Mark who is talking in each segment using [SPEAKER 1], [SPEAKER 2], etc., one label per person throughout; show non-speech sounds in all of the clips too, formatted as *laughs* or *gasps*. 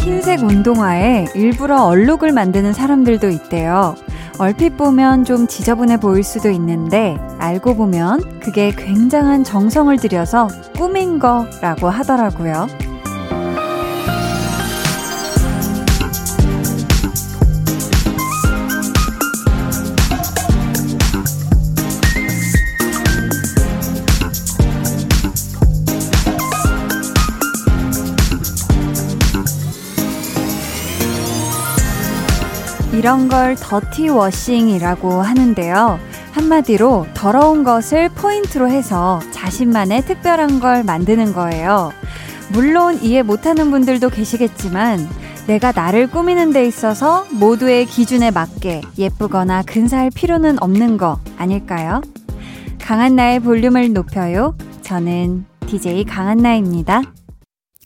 [SPEAKER 1] 흰색 운동화에 일부러 얼룩을 만드는 사람들도 있대요. 얼핏 보면 좀 지저분해 보일 수도 있는데 알고 보면 그게 굉장한 정성을 들여서 꾸민 거라고 하더라고요. 이런 걸 dirty washing이라고 하는데요. 한마디로 더러운 것을 포인트로 해서 자신만의 특별한 걸 만드는 거예요. 물론 이해 못하는 분들도 계시겠지만 내가 나를 꾸미는 데 있어서 모두의 기준에 맞게 예쁘거나 근사할 필요는 없는 거 아닐까요? 강한나의 볼륨을 높여요. 저는 DJ 강한나입니다.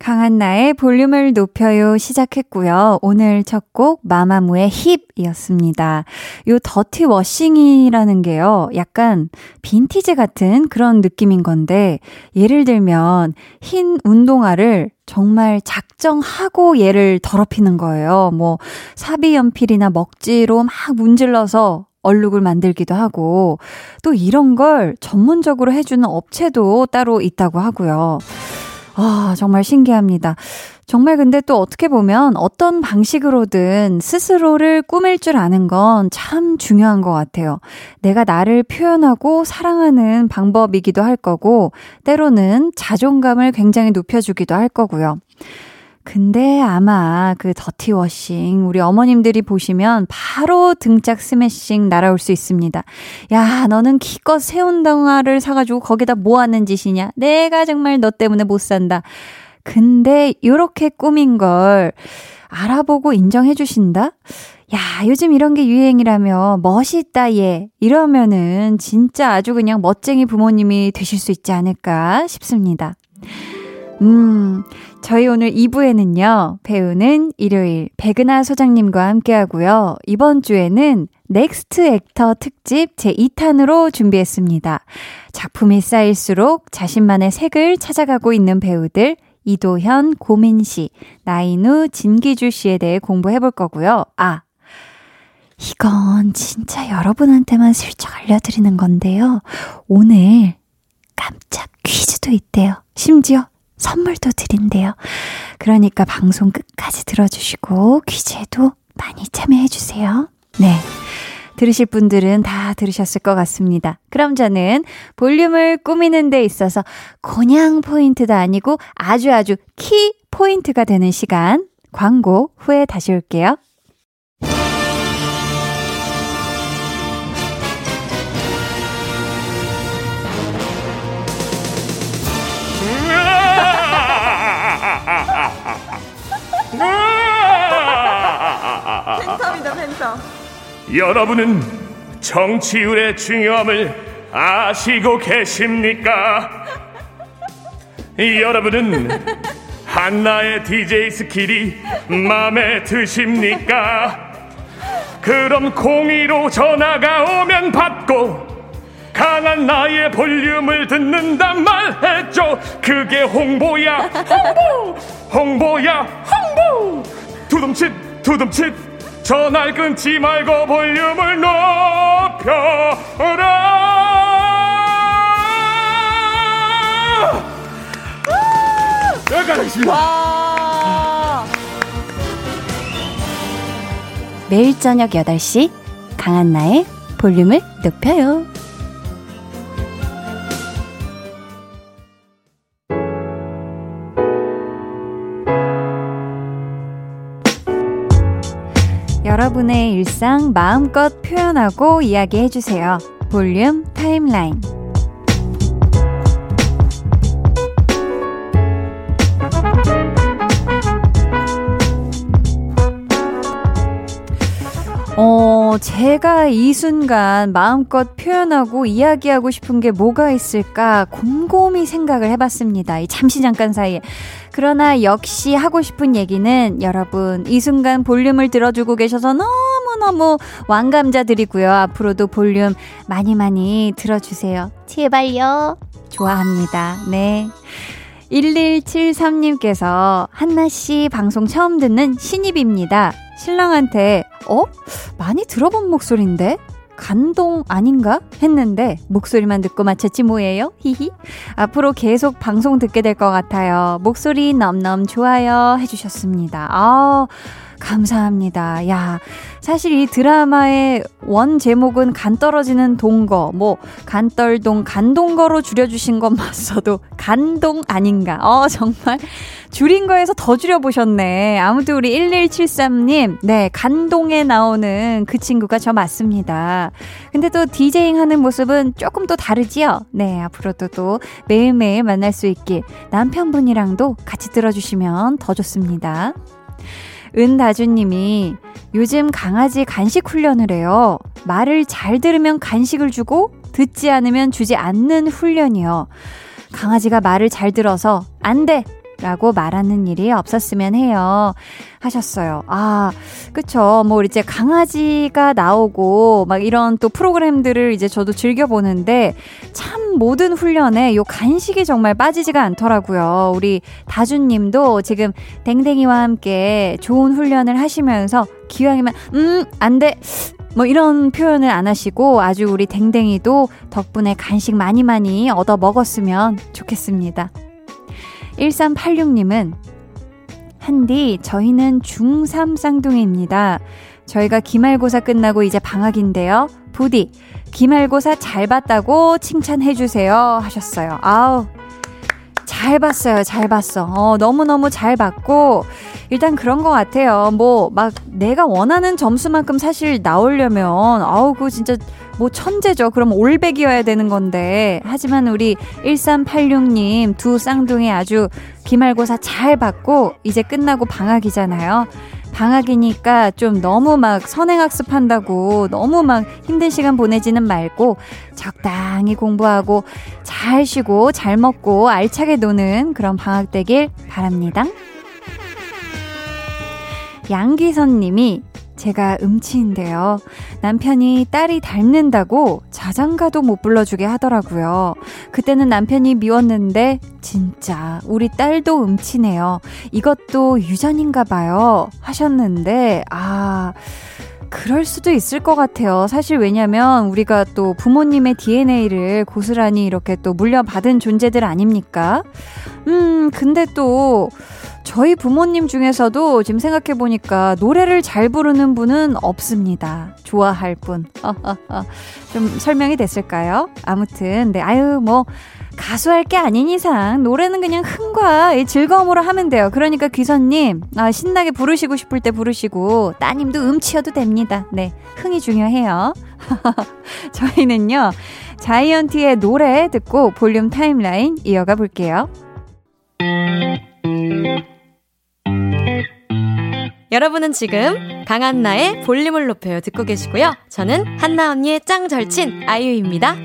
[SPEAKER 1] 강한나의 볼륨을 높여요 시작했고요. 오늘 첫 곡 마마무의 HIP이었습니다. 요 더티 워싱이라는 게요. 약간 빈티지 같은 그런 느낌인 건데 예를 들면 흰 운동화를 정말 작정하고 얘를 더럽히는 거예요. 뭐 사비 연필이나 먹지로 막 문질러서 얼룩을 만들기도 하고 또 이런 걸 전문적으로 해주는 업체도 따로 있다고 하고요. 아, 정말 신기합니다. 정말 근데 또 어떻게 보면 어떤 방식으로든 스스로를 꾸밀 줄 아는 건 참 중요한 것 같아요. 내가 나를 표현하고 사랑하는 방법이기도 할 거고, 때로는 자존감을 굉장히 높여주기도 할 거고요. 근데 아마 그 더티워싱 우리 어머님들이 보시면 바로 등짝 스매싱 날아올 수 있습니다. 야, 너는 기껏 새운동화를 사가지고 거기다 뭐 하는 짓이냐? 내가 정말 너 때문에 못 산다. 근데 이렇게 꾸민 걸 알아보고 인정해 주신다? 야, 요즘 이런 게 유행이라며 멋있다 얘 이러면은 진짜 아주 그냥 멋쟁이 부모님이 되실 수 있지 않을까 싶습니다. 음, 저희 오늘 2부에는요, 배우는 일요일 백은하 소장님과 함께 하고요. 이번 주에는 next actor 특집 제2탄으로 준비했습니다. 작품이 쌓일수록 자신만의 색을 찾아가고 있는 배우들, 이도현, 고민시, 나인우, 진기주 씨에 대해 공부해 볼 거고요. 아, 이건 진짜 여러분한테만 슬쩍 알려드리는 건데요. 오늘 깜짝 퀴즈도 있대요. 심지어 선물도 드린대요. 그러니까 방송 끝까지 들어주시고 퀴즈에도 많이 참여해주세요. 네. 들으실 분들은 다 들으셨을 것 같습니다. 그럼 저는 볼륨을 꾸미는 데 있어서 그냥 포인트도 아니고 아주 아주 키 포인트가 되는 시간 광고 후에 다시 올게요.
[SPEAKER 2] 여러분은 정치율의 중요함을 아시고 계십니까? 여러분은 한나의 DJ skill이 마음에 드십니까? 그럼 공의로 전화가 오면 받고 강한나의 볼륨을 듣는단 말했죠. 그게 홍보야. 홍보! 홍보야. 홍보! 두둠칫 두둠칫 전화를 끊지 말고 볼륨을 높여라. 여기까지 하겠습니다.
[SPEAKER 3] 와.
[SPEAKER 1] 매일 저녁 8시 강한나의 볼륨을 높여요. 여러분의 일상 마음껏 표현하고 이야기해주세요. 볼륨 타임라인. 어, 제가 이 순간 마음껏 표현하고 이야기하고 싶은 게 뭐가 있을까 곰곰이 생각을 해봤습니다. 이 잠시 잠깐 사이에. 그러나 역시 하고 싶은 얘기는 여러분 이 순간 볼륨을 들어주고 계셔서 너무너무 왕감자드리고요. 앞으로도 볼륨 많이 많이 들어주세요. 제발요. 좋아합니다. 네. 1173님께서 한나씨 방송 처음 듣는 신입입니다. 신랑한테, 어? 많이 들어본 목소리인데? 감동 아닌가? 했는데 목소리만 듣고 맞췄지 뭐예요? 히히. 앞으로 계속 방송 듣게 될 것 같아요. 목소리 넘넘 좋아요 해주셨습니다. 아 감사합니다. 야, 사실 이 드라마의 원 제목은 간 떨어지는 동거, 뭐, 간떨동, 간동거로 줄여주신 것 맞서도 간동 아닌가. 어, 정말 줄인 거에서 더 줄여보셨네. 아무튼 우리 1173님, 네, 간동에 나오는 그 친구가 저 맞습니다. 근데 또 디제잉 하는 모습은 조금 또 다르지요? 네, 앞으로도 또 매일매일 만날 수 있길 남편분이랑도 같이 들어주시면 더 좋습니다. 은다주님이 요즘 강아지 간식 훈련을 해요. 말을 잘 들으면 간식을 주고 듣지 않으면 주지 않는 훈련이요. 강아지가 말을 잘 들어서 안 돼! 라고 말하는 일이 없었으면 해요. 하셨어요. 아, 그쵸. 뭐, 이제 강아지가 나오고, 막 이런 또 프로그램들을 이제 저도 즐겨보는데, 참 모든 훈련에 요 간식이 정말 빠지지가 않더라고요. 우리 다준 님도 지금 댕댕이와 함께 좋은 훈련을 하시면서 기왕이면, 음, 안 돼. 뭐 이런 표현을 안 하시고 아주 우리 댕댕이도 덕분에 간식 많이 많이 얻어 먹었으면 좋겠습니다. 1386님은 한디 저희는 중3 쌍둥이입니다. 저희가 기말고사 끝나고 이제 방학인데요. 부디 기말고사 잘 봤다고 칭찬해 주세요 하셨어요. 아우 잘 봤어요. 잘 봤어. 어, 너무너무 잘 봤고, 일단 그런 것 같아요. 뭐, 막, 내가 원하는 점수만큼 사실 나오려면, 아우, 그 진짜, 뭐, 천재죠. 그럼 올백이어야 되는 건데. 하지만 우리 1386님 두 쌍둥이 아주 기말고사 잘 받고, 이제 끝나고 방학이잖아요. 방학이니까 좀 너무 막 선행학습 한다고 너무 막 힘든 시간 보내지는 말고 적당히 공부하고 잘 쉬고 잘 먹고 알차게 노는 그런 방학 되길 바랍니다. 양기선 님이 제가 음치인데요. 남편이 딸이 닮는다고 자장가도 못 불러주게 하더라고요. 그때는 남편이 미웠는데 진짜 우리 딸도 음치네요. 이것도 유전인가 봐요. 하셨는데 아 그럴 수도 있을 것 같아요. 사실 왜냐면 우리가 또 부모님의 DNA를 고스란히 이렇게 또 물려받은 존재들 아닙니까? 음, 근데 또 저희 부모님 중에서도 지금 생각해 보니까 노래를 잘 부르는 분은 없습니다. 좋아할 분. *laughs* 좀 설명이 됐을까요? 아무튼, 네, 아유, 뭐, 가수할 게 아닌 이상 노래는 그냥 흥과 즐거움으로 하면 돼요. 그러니까 귀선님, 아, 신나게 부르시고 싶을 때 부르시고, 따님도 음치여도 됩니다. 네, 흥이 중요해요. *laughs* 저희는요, 자이언티의 노래 듣고 볼륨 타임라인 이어가 볼게요.
[SPEAKER 3] 여러분은 지금 강한나의 볼륨을 높여요 듣고 계시고요. 저는 한나 언니의 짱 절친 아이유입니다.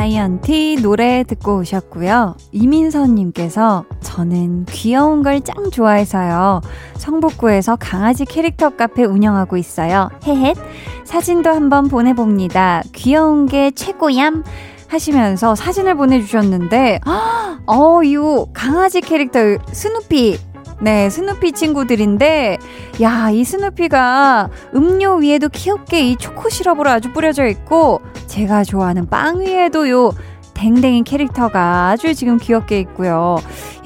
[SPEAKER 1] 자이언티 노래 듣고 오셨고요. 이민선님께서 저는 귀여운 걸 짱 좋아해서요. 성북구에서 강아지 캐릭터 카페 운영하고 있어요. 헤헷. 사진도 한번 보내봅니다. 귀여운 게 최고얌. 하시면서 사진을 보내주셨는데, 어, 이 강아지 캐릭터 스누피 네, 스누피 친구들인데, 야, 이 스누피가 음료 위에도 귀엽게 이 초코 시럽으로 아주 뿌려져 있고, 제가 좋아하는 빵 위에도 요 댕댕이 캐릭터가 아주 지금 귀엽게 있고요.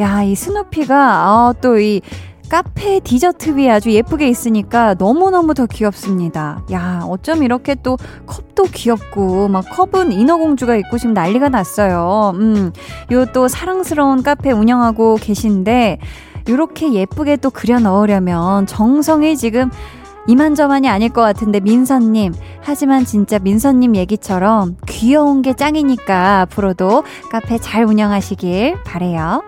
[SPEAKER 1] 야, 이 스누피가, 어, 또 이, 카페 디저트 위에 아주 예쁘게 있으니까 너무너무 더 귀엽습니다. 야, 어쩜 이렇게 또 컵도 귀엽고, 막 컵은 인어공주가 있고 지금 난리가 났어요. 음, 요 또 사랑스러운 카페 운영하고 계신데, 이렇게 예쁘게 또 그려 넣으려면 정성이 지금 이만저만이 아닐 것 같은데 민서님. 하지만 진짜 민서님 얘기처럼 귀여운 게 짱이니까 앞으로도 카페 잘 운영하시길 바래요.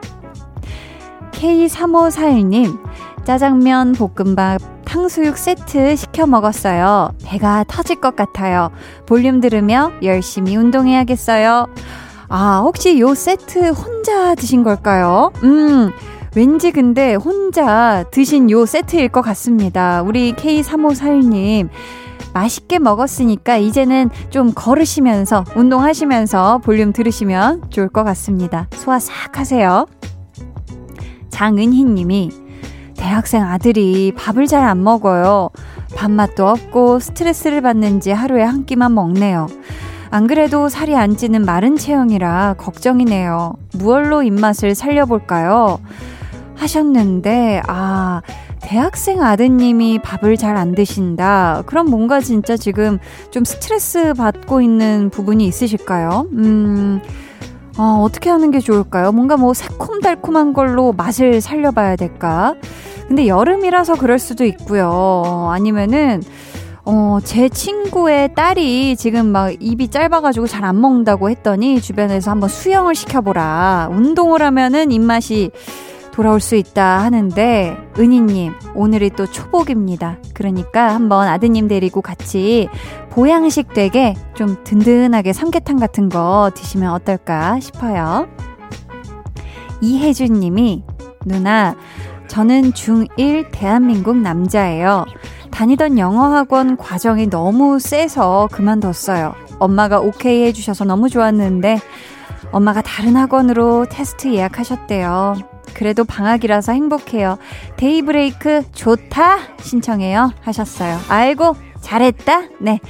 [SPEAKER 1] K3541님, 짜장면, 볶음밥, 탕수육 세트 시켜 먹었어요. 배가 터질 것 같아요. 볼륨 들으며 열심히 운동해야겠어요. 아, 혹시 요 세트 혼자 드신 걸까요? 음, 왠지 근데 혼자 드신 요 세트일 것 같습니다. 우리 K3541님. 맛있게 먹었으니까 이제는 좀 걸으시면서 운동하시면서 볼륨 들으시면 좋을 것 같습니다. 소화 싹 하세요. 장은희 님이 대학생 아들이 밥을 잘 안 먹어요. 밥맛도 없고 스트레스를 받는지 하루에 한 끼만 먹네요. 안 그래도 살이 안 찌는 마른 체형이라 걱정이네요. 무얼로 입맛을 살려볼까요? 하셨는데, 아, 대학생 아드님이 밥을 잘 안 드신다. 그럼 뭔가 진짜 지금 좀 스트레스 받고 있는 부분이 있으실까요? 음, 어, 어떻게 하는 게 좋을까요? 뭔가 뭐 새콤달콤한 걸로 맛을 살려봐야 될까? 근데 여름이라서 그럴 수도 있고요. 아니면은, 어, 제 친구의 딸이 지금 막 입이 짧아가지고 잘 안 먹는다고 했더니 주변에서 한번 수영을 시켜보라. 운동을 하면은 입맛이 돌아올 수 있다 하는데 은희님 오늘이 또 초복입니다. 그러니까 한번 아드님 데리고 같이 보양식 되게 좀 든든하게 삼계탕 같은 거 드시면 어떨까 싶어요. 이혜준 님이 누나 저는 중1 대한민국 남자예요. 다니던 영어학원 과정이 너무 세서 그만뒀어요. 엄마가 오케이 해주셔서 너무 좋았는데 엄마가 다른 학원으로 테스트 예약하셨대요. 그래도 방학이라서 행복해요. 데이브레이크 좋다 신청해요 하셨어요. 아이고 잘했다. 네.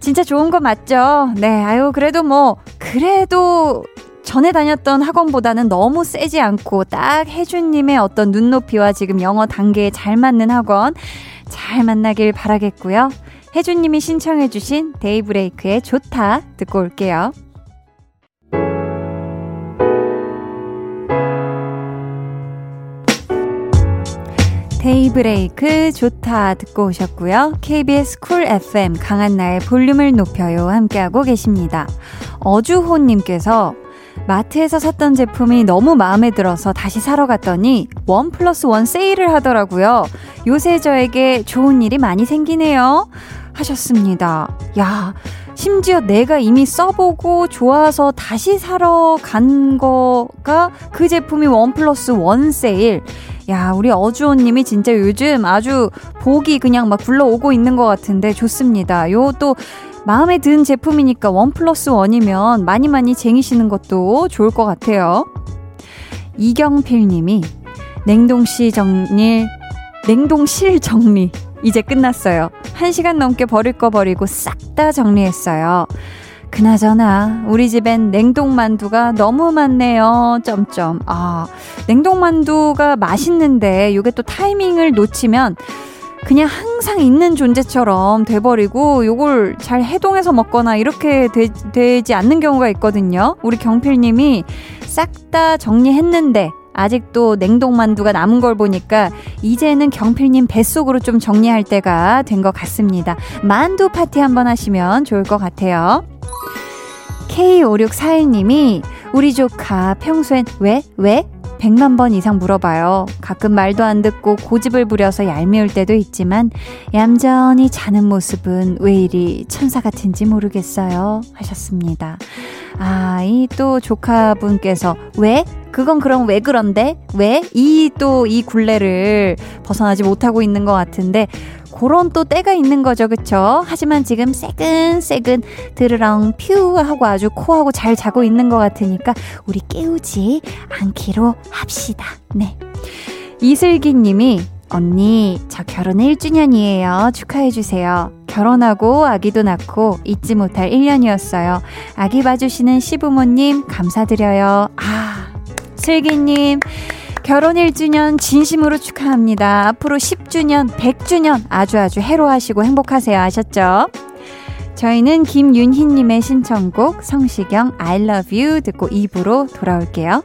[SPEAKER 1] 진짜 좋은 거 맞죠? 네. 아유 그래도 뭐 그래도 전에 다녔던 학원보다는 너무 세지 않고 딱 혜준님의 어떤 눈높이와 지금 영어 단계에 잘 맞는 학원 잘 만나길 바라겠고요. 혜준님이 신청해주신 데이브레이크의 좋다 듣고 올게요. 데이브레이크 좋다 듣고 오셨고요. KBS 쿨 FM 강한나의 볼륨을 높여요 함께하고 계십니다. 어주호님께서 마트에서 샀던 제품이 너무 마음에 들어서 다시 사러 갔더니 one plus one 세일을 하더라고요. 요새 저에게 좋은 일이 많이 생기네요. 하셨습니다. 야, 심지어 내가 이미 써보고 좋아서 다시 사러 간 거가 그 제품이 one plus one 세일. 야, 우리 어주호님이 진짜 요즘 아주 복이 그냥 막 굴러오고 있는 것 같은데 좋습니다. 요 또 마음에 든 제품이니까 원 플러스 원이면 많이 많이 쟁이시는 것도 좋을 것 같아요. 이경필님이 냉동실 정리, 냉동실 정리 이제 끝났어요. 한 시간 넘게 버릴 거 버리고 싹 다 정리했어요. 그나저나 우리 집엔 냉동만두가 너무 많네요. 점점. 아, 냉동만두가 맛있는데 이게 또 타이밍을 놓치면 그냥 항상 있는 존재처럼 돼버리고 요걸 잘 해동해서 먹거나 이렇게 되, 지 않는 경우가 있거든요. 우리 경필님이 싹 다 정리했는데 아직도 냉동만두가 남은 걸 보니까 이제는 경필님 뱃속으로 좀 정리할 때가 된 것 같습니다. 만두 파티 한번 하시면 좋을 것 같아요. K5641님이 우리 조카 평소엔 왜? 왜? 100만 번 이상 물어봐요. 가끔 말도 안 듣고 고집을 부려서 얄미울 때도 있지만 얌전히 자는 모습은 왜 이리 천사 같은지 모르겠어요. 하셨습니다. 아, 이 또 조카분께서 왜? 그건 그럼 왜 그런데? 왜? 이 또이 이 굴레를 벗어나지 못하고 있는 것 같은데 그런 또 때가 있는 거죠, 그쵸? 하지만 지금 새근새근 드르렁 퓨 하고 아주 코하고 잘 자고 있는 것 같으니까 우리 깨우지 않기로 합시다. 네. 이슬기 님이 언니, 저 결혼 1주년이에요. 축하해주세요. 결혼하고 아기도 낳고 잊지 못할 1년이었어요. 아기 봐주시는 시부모님, 감사드려요. 아, 슬기님, 결혼 1주년 진심으로 축하합니다. 앞으로 10주년, 100주년 아주 아주 해로하시고 행복하세요. 아셨죠? 저희는 김윤희님의 신청곡 성시경 I love you 듣고 입으로 돌아올게요.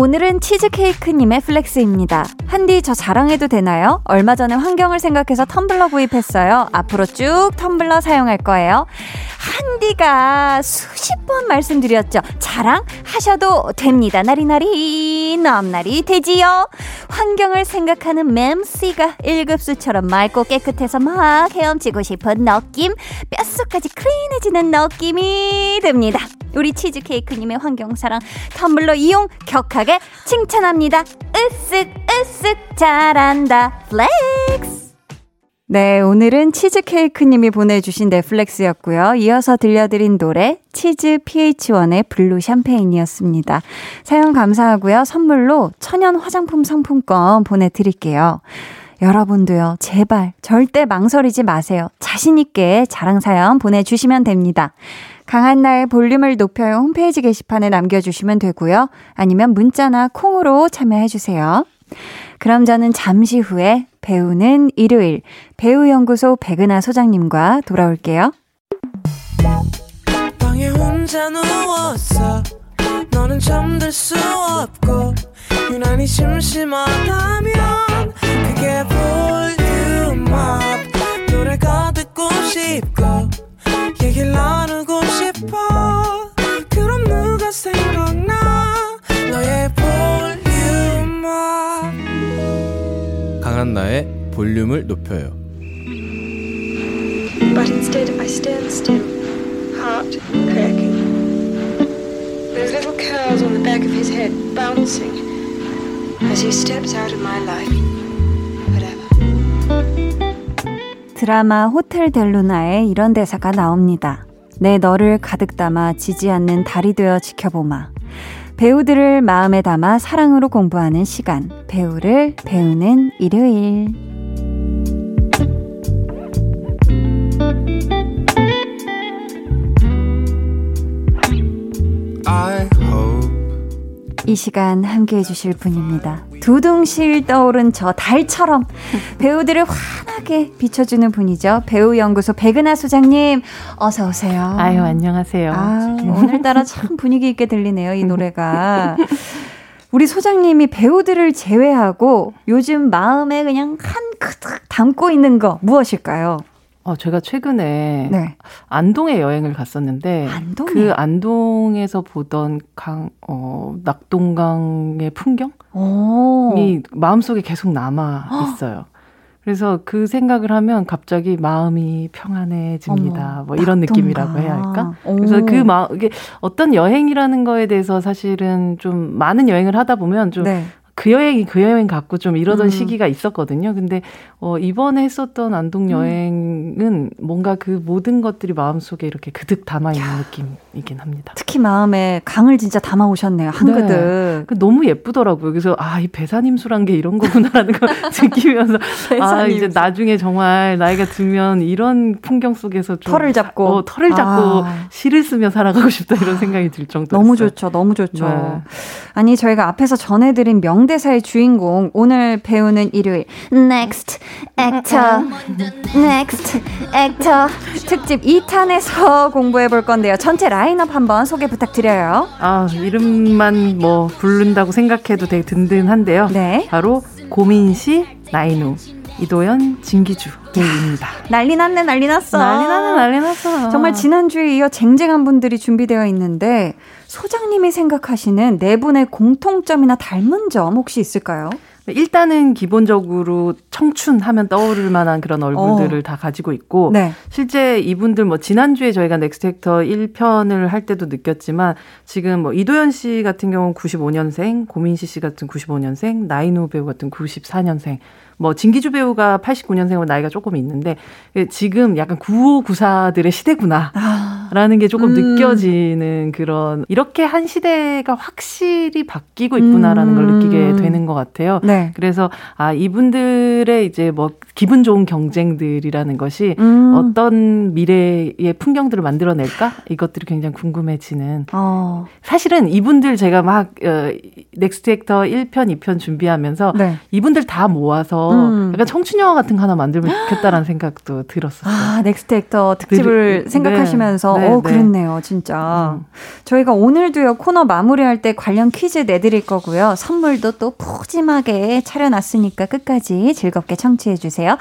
[SPEAKER 1] 오늘은 치즈케이크님의 flex입니다. 한디 저 자랑해도 되나요? 얼마 전에 환경을 생각해서 텀블러 구입했어요. 앞으로 쭉 텀블러 사용할 거예요. 한디가 수십 번 말씀드렸죠. 자랑하셔도 됩니다. 나리나리 넘나리 되지요. 환경을 생각하는 맴씨가 1급수처럼 맑고 깨끗해서 막 헤엄치고 싶은 느낌, 뼛속까지 clean해지는 느낌이 듭니다. 우리 치즈케이크님의 환경사랑 텀블러 이용 격하게 칭찬합니다. 으쓱 으쓱 잘한다 flex 네, 오늘은 치즈케이크님이 보내주신 내 flex였고요. 이어서 들려드린 노래 치즈 PH1의 블루 샴페인이었습니다. 사연 감사하고요. 선물로 천연 화장품 상품권 보내드릴게요. 여러분도요, 제발 절대 망설이지 마세요. 자신있게 자랑사연 보내주시면 됩니다. 강한나의 볼륨을 높여요 홈페이지 게시판에 남겨주시면 되고요. 아니면 문자나 콩으로 참여해주세요. 그럼 저는 잠시 후에 배우는 일요일 배우연구소 백은하 소장님과 돌아올게요. 얘기를 나누고 싶어 그럼 누가 생각나 너의 볼륨업
[SPEAKER 4] 강한나의 볼륨을 높여요
[SPEAKER 5] But instead I stand still, heart cracking. Those little curls on the back of his head bouncing as he steps out of my life.
[SPEAKER 1] 드라마 호텔 델루나에 이런 대사가 나옵니다. 내 너를 가득 담아 지지 않는 달이 되어 지켜보마. 배우들을 마음에 담아 사랑으로 공부하는 시간. 배우를 배우는 일요일. 이 시간 함께 해주실 분입니다. 두둥실 떠오른 저 달처럼 배우들을 환하게 비춰주는 분이죠. 배우연구소 백은하 소장님, 어서 오세요.
[SPEAKER 6] 아유, 안녕하세요.
[SPEAKER 1] 아, 오늘따라 참 분위기 있게 들리네요, 이 노래가. *laughs* 우리 소장님이 배우들을 제외하고 요즘 마음에 그냥 한 크득 담고 있는 거 무엇일까요?
[SPEAKER 6] 어, 제가 최근에
[SPEAKER 1] 네.
[SPEAKER 6] 안동에 여행을 갔었는데
[SPEAKER 1] 안동에?
[SPEAKER 6] 그 안동에서 보던 강, 어, 낙동강의 풍경이
[SPEAKER 1] 오.
[SPEAKER 6] 마음속에 계속 남아 *gasps* 있어요. 그래서 그 생각을 하면 갑자기 마음이 평안해집니다.
[SPEAKER 1] 어머,
[SPEAKER 6] 뭐 이런
[SPEAKER 1] 낙동강.
[SPEAKER 6] 느낌이라고 해야 할까?
[SPEAKER 1] 오.
[SPEAKER 6] 그래서 그 마, 이게 어떤 여행이라는 거에 대해서 사실은 좀 많은 여행을 하다 보면 좀
[SPEAKER 1] 네.
[SPEAKER 6] 그 여행이 그 여행 같고 좀 이러던
[SPEAKER 1] 음.
[SPEAKER 6] 시기가 있었거든요. 근데 어 이번에 했었던 안동
[SPEAKER 1] 음.
[SPEAKER 6] 여행은 뭔가 그 모든 것들이 마음속에 이렇게 그득 담아 있는 느낌 이긴 합니다.
[SPEAKER 1] 특히 마음에 강을 진짜 담아 오셨네요. 한
[SPEAKER 6] 네.
[SPEAKER 1] 그득.
[SPEAKER 6] 그 너무 예쁘더라고요. 그래서 아, 이 배산임수란 게 이런 거구나라는 걸 *laughs* 느끼면서 아, 이제. 나중에 정말 나이가 들면 이런 풍경 속에서 좀
[SPEAKER 1] 털을 잡고.
[SPEAKER 6] 어, 털을 잡고
[SPEAKER 1] 아.
[SPEAKER 6] 시를 쓰며 살아가고 싶다 이런 생각이 들 정도였어요.
[SPEAKER 1] 너무 좋죠. 너무 좋죠.
[SPEAKER 6] 네.
[SPEAKER 1] 아니, 저희가 앞에서 전해 드린 명대사의 주인공, 오늘 배우는 일요일, Next Actor, Next Actor 특집 2탄에서 공부해 볼 건데요. 전체 라인업 한번 소개 부탁드려요.
[SPEAKER 6] 아, 이름만 뭐 부른다고 생각해도 되게 든든한데요.
[SPEAKER 1] 네.
[SPEAKER 6] 바로 고민시, 나인우, 이도현, 진기주 배우입니다.
[SPEAKER 1] 난리 났네, 난리 났어.
[SPEAKER 6] 난리 나는 난리 났어.
[SPEAKER 1] 정말 지난주에 이어 쟁쟁한 분들이 준비되어 있는데, 소장님이 생각하시는 네 분의 공통점이나 닮은 점 혹시 있을까요?
[SPEAKER 6] 일단은 기본적으로 청춘하면 떠오를 만한 그런 얼굴들을
[SPEAKER 1] 어.
[SPEAKER 6] 다 가지고 있고
[SPEAKER 1] 네.
[SPEAKER 6] 실제 이분들 뭐 지난주에 저희가 next actor 1편을 할 때도 느꼈지만 지금 뭐 이도현 씨 같은 경우는 95년생, 고민시 씨 같은 95년생, 나인우 배우 같은 94년생 뭐 진기주 배우가 89년생으로 나이가 조금 있는데 지금 약간 9594들의 시대구나.
[SPEAKER 1] 아,
[SPEAKER 6] 라는 게 조금
[SPEAKER 1] 음.
[SPEAKER 6] 느껴지는 그런 이렇게 한 시대가 확실히 바뀌고 있구나라는 걸
[SPEAKER 1] 음.
[SPEAKER 6] 느끼게 되는 것 같아요.
[SPEAKER 1] 네.
[SPEAKER 6] 그래서 아 이분들의 이제 뭐 기분 좋은 경쟁들이라는 것이
[SPEAKER 1] 음.
[SPEAKER 6] 어떤 미래의 풍경들을 만들어낼까 이것들이 굉장히 궁금해지는
[SPEAKER 1] 어.
[SPEAKER 6] 사실은 이분들 제가 막 어, next actor 1편, 2편 준비하면서
[SPEAKER 1] 네.
[SPEAKER 6] 이분들 다 모아서
[SPEAKER 1] 음.
[SPEAKER 6] 약간 청춘 영화 같은 거 하나 만들면 좋겠다라는 생각도 들었었어요.
[SPEAKER 1] 아, next actor 특집을
[SPEAKER 6] 네.
[SPEAKER 1] 생각하시면서,
[SPEAKER 6] 네,
[SPEAKER 1] 어,
[SPEAKER 6] 네.
[SPEAKER 1] 그랬네요, 진짜.
[SPEAKER 6] 음.
[SPEAKER 1] 저희가 오늘도요, 코너 마무리할 때 관련 퀴즈 내드릴 거고요. 선물도 또 푸짐하게 차려놨으니까 끝까지 즐겁게 청취해 주세요.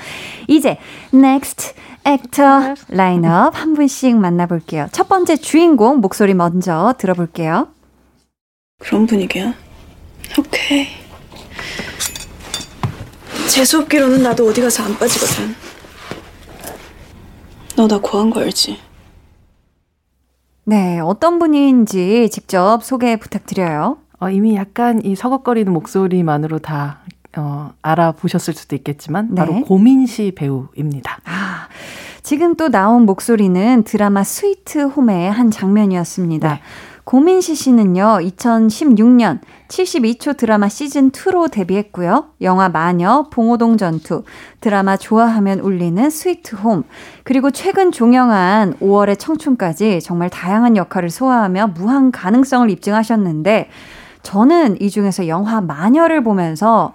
[SPEAKER 1] 이제, next actor 라인업 한 분씩 만나볼게요. 첫 번째 주인공 목소리 먼저 들어볼게요.
[SPEAKER 7] 그런 분위기야? 오케이. 재수 없기로는 나도 어디 가서 안 빠지거든. 너 나 고한 거 알지?
[SPEAKER 1] 네, 어떤 분인지 직접 소개 부탁드려요.
[SPEAKER 6] 어, 이미 약간 이 서걱거리는 목소리만으로 다 어, 알아보셨을 수도 있겠지만 바로
[SPEAKER 1] 네.
[SPEAKER 6] 고민시 배우입니다.
[SPEAKER 1] 아, 지금 또 나온 목소리는 드라마 스위트 홈의 한 장면이었습니다.
[SPEAKER 6] 네.
[SPEAKER 1] 고민시 씨는요, 2016년 72초 드라마 시즌2로 데뷔했고요. 영화 마녀, 봉오동 전투, 드라마 좋아하면 울리는 스위트 홈, 그리고 최근 종영한 5월의 청춘까지 정말 다양한 역할을 소화하며 무한 가능성을 입증하셨는데, 저는 이 중에서 영화 마녀를 보면서,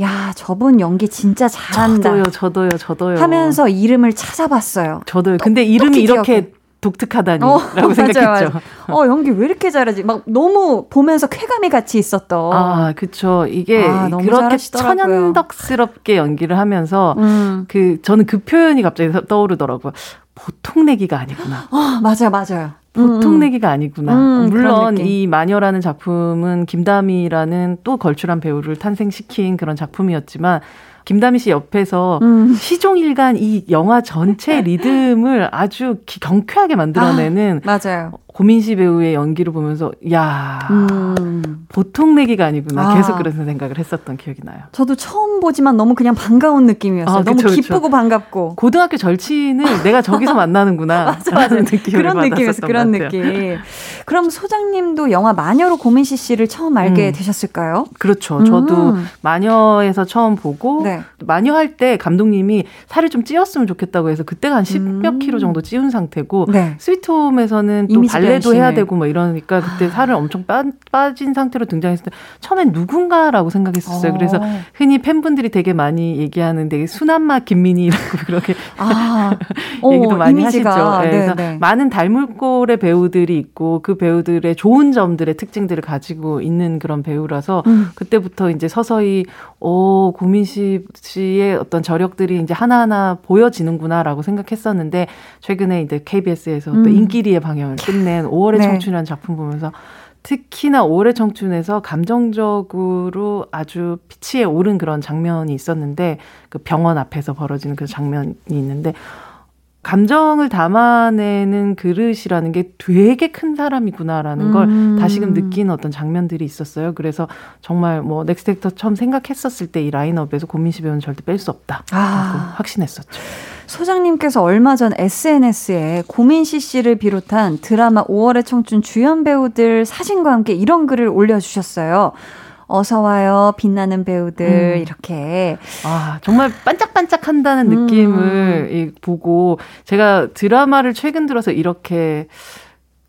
[SPEAKER 1] 야, 저분 연기 진짜 잘한다.
[SPEAKER 6] 저도요, 저도요, 저도요.
[SPEAKER 1] 하면서 이름을 찾아봤어요.
[SPEAKER 6] 저도요. 근데 이름이 이렇게. 독특하다니라고
[SPEAKER 1] 어, *laughs* 맞아요,
[SPEAKER 6] 생각했죠.
[SPEAKER 1] 맞아요. 어, 연기 왜 이렇게 잘하지? 막 너무 보면서 쾌감이 같이 있었던.
[SPEAKER 6] 아, 그쵸. 이게
[SPEAKER 1] 아,
[SPEAKER 6] 그렇게
[SPEAKER 1] 잘하시더라고요.
[SPEAKER 6] 천연덕스럽게 연기를 하면서
[SPEAKER 1] 음.
[SPEAKER 6] 그 저는 그 표현이 갑자기 떠오르더라고요. 보통 내기가 아니구나.
[SPEAKER 1] 아, 맞아요, 맞아요.
[SPEAKER 6] 보통
[SPEAKER 1] 음, 음.
[SPEAKER 6] 내기가 아니구나.
[SPEAKER 1] 음,
[SPEAKER 6] 물론. 이 마녀라는 작품은 김다미라는 또 걸출한 배우를 탄생시킨 그런 작품이었지만 김다미 씨 옆에서
[SPEAKER 1] 음.
[SPEAKER 6] 시종일관 이 영화 전체 *laughs* 리듬을 아주 기- 경쾌하게 만들어내는
[SPEAKER 1] 맞아요.
[SPEAKER 6] 고민시 배우의 연기를 보면서 야
[SPEAKER 1] 음.
[SPEAKER 6] 보통 내기가 아니구나
[SPEAKER 1] 아.
[SPEAKER 6] 계속 그런 생각을 했었던 기억이 나요.
[SPEAKER 1] 저도 처음 보지만 너무 그냥 반가운 느낌이었어요.
[SPEAKER 6] 아,
[SPEAKER 1] 너무
[SPEAKER 6] 그쵸, 그쵸.
[SPEAKER 1] 기쁘고 반갑고.
[SPEAKER 6] 고등학교 절친을 *laughs* 내가 저기서 만나는구나. *laughs*
[SPEAKER 1] 맞아,
[SPEAKER 6] 느낌을
[SPEAKER 1] 그런 느낌이었어, 그런. 느낌. 그럼 소장님도 영화 마녀로 고민시 씨를 처음 알게
[SPEAKER 6] 음.
[SPEAKER 1] 되셨을까요?
[SPEAKER 6] 그렇죠. 저도
[SPEAKER 1] 음.
[SPEAKER 6] 마녀에서 처음 보고
[SPEAKER 1] 네.
[SPEAKER 6] 마녀 할 때 감독님이 살을 좀 찌었으면 좋겠다고 해서 그때가 한 10몇
[SPEAKER 1] 음.
[SPEAKER 6] 킬로 정도 찌운 상태고
[SPEAKER 1] 네.
[SPEAKER 6] 스위트홈에서는 또
[SPEAKER 1] 이미지
[SPEAKER 6] 발레도 해야
[SPEAKER 1] 변신을.
[SPEAKER 6] 되고 뭐 이러니까 그때 살을 엄청 빠, 빠진 상태로 등장했을 때 처음엔 누군가라고 생각했었어요.
[SPEAKER 1] 어.
[SPEAKER 6] 그래서 흔히 팬분들이 되게 많이 얘기하는 되게 순한마 김민희라고 *laughs* 그렇게
[SPEAKER 1] 아, *laughs*
[SPEAKER 6] 얘기도
[SPEAKER 1] 어,
[SPEAKER 6] 많이
[SPEAKER 1] 이미지가.
[SPEAKER 6] 하시죠. 네,
[SPEAKER 1] 네,
[SPEAKER 6] 그래서
[SPEAKER 1] 네.
[SPEAKER 6] 많은 닮을꼴의 배우들이 있고 그 배우들의 좋은 점들의 특징들을 가지고 있는 그런 배우라서
[SPEAKER 1] 음.
[SPEAKER 6] 그때부터 이제 서서히 오 고민씨 씨의 어떤 저력들이 이제 하나하나 보여지는구나라고 생각했었는데 최근에 이제 KBS에서 또
[SPEAKER 1] 음.
[SPEAKER 6] 인기리의 방향을 끝낸 5월의
[SPEAKER 1] 네.
[SPEAKER 6] 청춘이라는 작품 보면서 특히나 5월의 청춘에서 감정적으로 아주 피치에 오른 그런 장면이 있었는데 그 병원 앞에서 벌어지는 그 장면이 있는데 감정을 담아내는 그릇이라는 게 되게 큰 사람이구나라는 걸
[SPEAKER 1] 음.
[SPEAKER 6] 다시금 느끼는 어떤 장면들이 있었어요. 그래서 정말 뭐 Next Actor 처음 생각했었을 때 이 라인업에서 고민시 배우는 절대 뺄 수 없다라고
[SPEAKER 1] 아.
[SPEAKER 6] 확신했었죠.
[SPEAKER 1] 소장님께서 얼마 전 SNS에 고민시 씨를 비롯한 드라마 5월의 청춘 주연 배우들 사진과 함께 이런 글을 올려주셨어요. 어서 와요, 빛나는 배우들,
[SPEAKER 6] 음.
[SPEAKER 1] 이렇게.
[SPEAKER 6] 아, 정말 반짝반짝한다는
[SPEAKER 1] 음.
[SPEAKER 6] 느낌을 이, 보고 제가 드라마를 최근 들어서 이렇게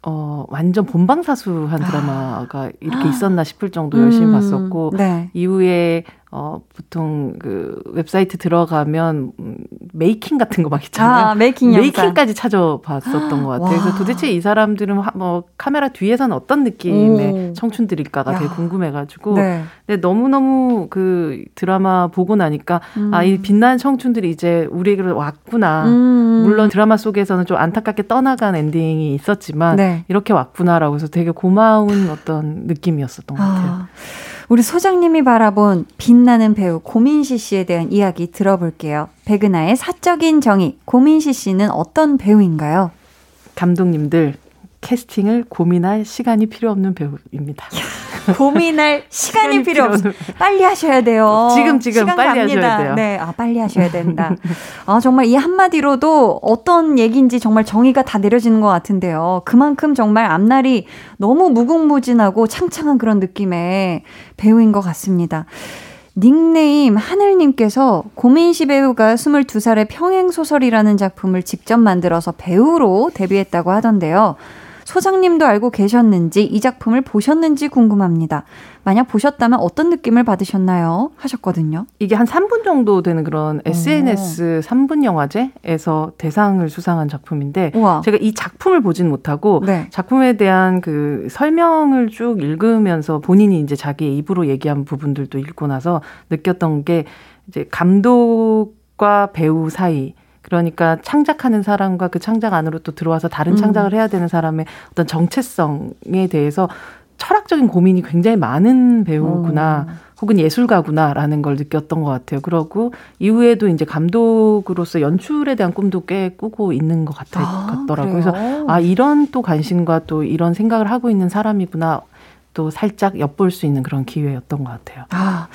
[SPEAKER 6] 어, 완전 본방사수한 드라마가 *gasps* 이렇게 있었나 싶을 정도 열심히
[SPEAKER 1] 음,
[SPEAKER 6] 봤었고
[SPEAKER 1] 네.
[SPEAKER 6] 이후에 어, 보통 그 웹사이트 들어가면 음, making 같은 거 막 있잖아요.
[SPEAKER 1] 아,
[SPEAKER 6] making. making까지 찾아봤었던 것 *gasps* 같아요.
[SPEAKER 1] 와.
[SPEAKER 6] 그래서 도대체 이 사람들은 하- 뭐 카메라 뒤에서는 어떤 느낌의
[SPEAKER 1] 오.
[SPEAKER 6] 청춘들일까가
[SPEAKER 1] 야.
[SPEAKER 6] 되게 궁금해가지고
[SPEAKER 1] 네.
[SPEAKER 6] 근데 너무너무 그 드라마 보고 나니까
[SPEAKER 1] 음.
[SPEAKER 6] 아, 이 빛나는 청춘들이 이제 우리에게로 왔구나.
[SPEAKER 1] 음.
[SPEAKER 6] 물론 드라마 속에서는 좀 안타깝게 떠나간 엔딩이 있었지만
[SPEAKER 1] 네.
[SPEAKER 6] 이렇게 왔구나라고 해서 되게 고마운 어떤 느낌이었었던 것 같아요.
[SPEAKER 1] 아, 우리 소장님이 바라본 빛나는 배우 고민시 씨에 대한 이야기 들어볼게요. 백은하의 사적인 정의. 고민시 씨는 어떤 배우인가요?
[SPEAKER 6] 감독님들 캐스팅을 고민할 시간이 필요 없는 배우입니다.
[SPEAKER 1] 고민할 *laughs* 시간이, 필요 없어. 빨리 하셔야 돼요.
[SPEAKER 6] 지금 지금 빨리
[SPEAKER 1] 갑니다.
[SPEAKER 6] 하셔야 돼요.
[SPEAKER 1] 네, 아 빨리 하셔야 된다. *laughs* 아 정말 이 한마디로도 어떤 얘기인지 정말 정의가 다 내려지는 것 같은데요. 그만큼 정말 앞날이 너무 무궁무진하고 창창한 그런 느낌의 배우인 것 같습니다. 닉네임 하늘님께서 고민시 배우가 22살에 평행소설이라는 작품을 직접 만들어서 배우로 데뷔했다고 하던데요. 소장님도 알고 계셨는지 이 작품을 보셨는지 궁금합니다. 만약 보셨다면 어떤 느낌을 받으셨나요? 하셨거든요.
[SPEAKER 6] 이게 한 3분 정도 되는 그런 SNS 3분 영화제에서 대상을 수상한 작품인데
[SPEAKER 1] 우와.
[SPEAKER 6] 제가 이 작품을 보진 못하고
[SPEAKER 1] 네.
[SPEAKER 6] 작품에 대한 그 설명을 쭉 읽으면서 본인이 이제 자기 입으로 얘기한 부분들도 읽고 나서 느꼈던 게 이제 감독과 배우 사이 그러니까 창작하는 사람과 그 창작 안으로 또 들어와서 다른
[SPEAKER 1] 음.
[SPEAKER 6] 창작을 해야 되는 사람의 어떤 정체성에 대해서 철학적인 고민이 굉장히 많은 배우구나. 혹은 예술가구나라는 걸 느꼈던 것 같아요. 그러고 이후에도 이제 감독으로서 연출에 대한 꿈도 꽤 꾸고 있는 것 같아,
[SPEAKER 1] 아,
[SPEAKER 6] 같더라고요.
[SPEAKER 1] 그래요?
[SPEAKER 6] 그래서 아 이런 또 관심과 또 이런 생각을 하고 있는 사람이구나. 또 살짝 엿볼 수 있는 그런 기회였던 것 같아요.
[SPEAKER 1] 아,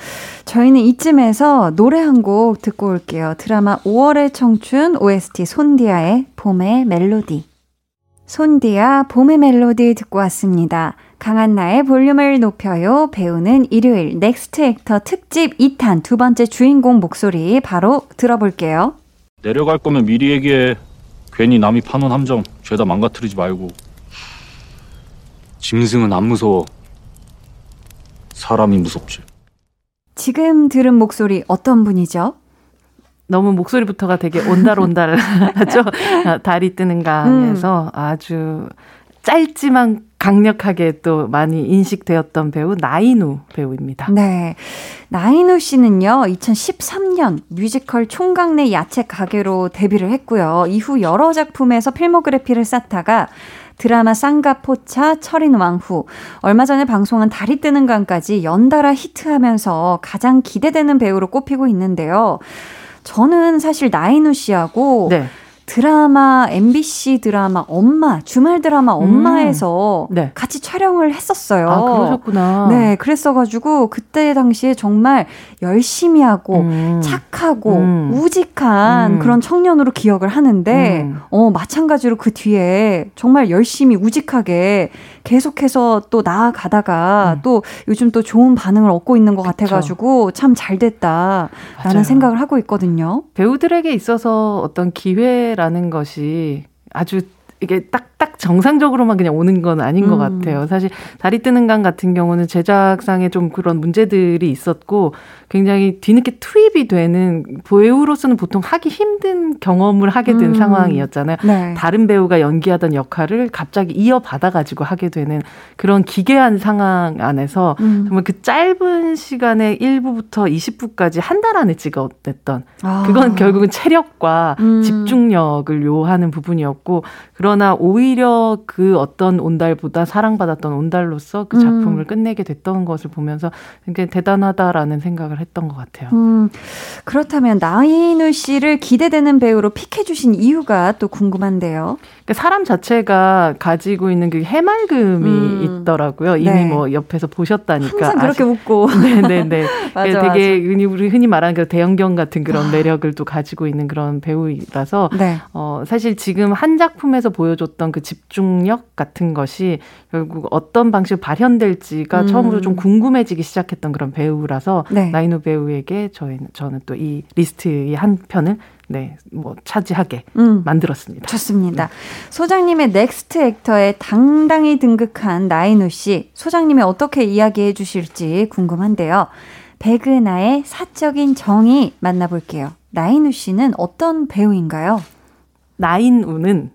[SPEAKER 1] 저희는 이쯤에서 노래 한 곡 듣고 올게요. 드라마 5월의 청춘 OST 손디아의 봄의 멜로디. 손디아 봄의 멜로디 듣고 왔습니다. 강한나의 볼륨을 높여요. 배우는 일요일 Next Actor 특집 2탄 두 번째 주인공 목소리 바로 들어볼게요.
[SPEAKER 8] 내려갈 거면 미리 얘기해. 괜히 남이 파놓은 함정 죄다 망가뜨리지 말고. 짐승은 안 무서워. 사람이 무섭지.
[SPEAKER 1] 지금 들은 목소리 어떤 분이죠?
[SPEAKER 6] 너무 목소리부터가 되게 온달온달하죠. *laughs* 아, 달이 뜨는 강에서 아주 짧지만 강력하게 또 많이 인식되었던 배우 나인우 배우입니다.
[SPEAKER 1] 네. 나인우 씨는요, 2013년 뮤지컬 총각내 야채 가게로 데뷔를 했고요. 이후 여러 작품에서 필모그래피를 쌓다가 드라마 쌍가포차, 철인 왕후, 얼마 전에 방송한 달이 뜨는 강까지 연달아 히트하면서 가장 기대되는 배우로 꼽히고 있는데요. 저는 사실 나인우 씨하고
[SPEAKER 6] 네.
[SPEAKER 1] 드라마 MBC 드라마 엄마 주말 드라마 엄마에서
[SPEAKER 6] 음. 네.
[SPEAKER 1] 같이 촬영을 했었어요.
[SPEAKER 6] 아, 그러셨구나.
[SPEAKER 1] 네, 그랬어가지고 그때 당시에 정말 열심히 하고
[SPEAKER 6] 음.
[SPEAKER 1] 착하고
[SPEAKER 6] 음.
[SPEAKER 1] 우직한
[SPEAKER 6] 음.
[SPEAKER 1] 그런 청년으로 기억을 하는데
[SPEAKER 6] 음.
[SPEAKER 1] 어 마찬가지로 그 뒤에 정말 열심히 우직하게 계속해서 또 나아가다가
[SPEAKER 6] 음.
[SPEAKER 1] 또 요즘 또 좋은 반응을 얻고 있는 것
[SPEAKER 6] 그쵸.
[SPEAKER 1] 같아가지고 참 잘 됐다라는
[SPEAKER 6] 맞아요.
[SPEAKER 1] 생각을 하고 있거든요.
[SPEAKER 6] 배우들에게 있어서 어떤 기회 라는 것이 아주 이게 딱딱 정상적으로만 그냥 오는 건 아닌 것
[SPEAKER 1] 음.
[SPEAKER 6] 같아요. 사실 다리 뜨는 강 같은 경우는 제작상에 좀 그런 문제들이 있었고 굉장히 뒤늦게 투입이 되는 배우로서는 보통 하기 힘든 경험을 하게 된
[SPEAKER 1] 음.
[SPEAKER 6] 상황이었잖아요.
[SPEAKER 1] 네.
[SPEAKER 6] 다른 배우가 연기하던 역할을 갑자기 이어받아 가지고 하게 되는 그런 기괴한 상황 안에서
[SPEAKER 1] 음.
[SPEAKER 6] 정말 그 짧은 시간에 1부부터 20부까지 한 달 안에 찍어냈던
[SPEAKER 1] 아.
[SPEAKER 6] 그건 결국은 체력과
[SPEAKER 1] 음.
[SPEAKER 6] 집중력을 요하는 부분이었고 그러나 오히려 그 어떤 온달보다 사랑받았던 온달로서 그
[SPEAKER 1] 음.
[SPEAKER 6] 작품을 끝내게 됐던 것을 보면서 굉장히 대단하다라는 생각을 했던 것 같아요.
[SPEAKER 1] 음, 그렇다면 나인우 씨를 기대되는 배우로 픽해주신 이유가 또 궁금한데요.
[SPEAKER 6] 그러니까 사람 자체가 가지고 있는 그 해맑음이
[SPEAKER 1] 음.
[SPEAKER 6] 있더라고요. 이미
[SPEAKER 1] 네.
[SPEAKER 6] 뭐 옆에서 보셨다니까.
[SPEAKER 1] 항상 그렇게
[SPEAKER 6] 아시-
[SPEAKER 1] 웃고. *laughs* *laughs*
[SPEAKER 6] 네네네.
[SPEAKER 1] 맞아,
[SPEAKER 6] 되게 흔히 우리 흔히 말하는 그 대형경 같은 그런 매력을 또 가지고 있는 그런 배우라서
[SPEAKER 1] 네.
[SPEAKER 6] 어 사실 지금 한 작품에서 보여줬던 그 집중력 같은 것이 결국 어떤 방식으로 발현될지가
[SPEAKER 1] 음.
[SPEAKER 6] 처음으로 좀 궁금해지기 시작했던 그런 배우라서
[SPEAKER 1] 네.
[SPEAKER 6] 나인 우 배우에게 저희는 저는 또 이 리스트의 한 편을 네 뭐 차지하게
[SPEAKER 1] 음.
[SPEAKER 6] 만들었습니다.
[SPEAKER 1] 좋습니다. 소장님의 Next Actor에 당당히 등극한 나인우 씨, 소장님이 어떻게 이야기해 주실지 궁금한데요. 백은하의 사적인 정의 만나볼게요. 나인우 씨는 어떤 배우인가요?
[SPEAKER 6] 나인우는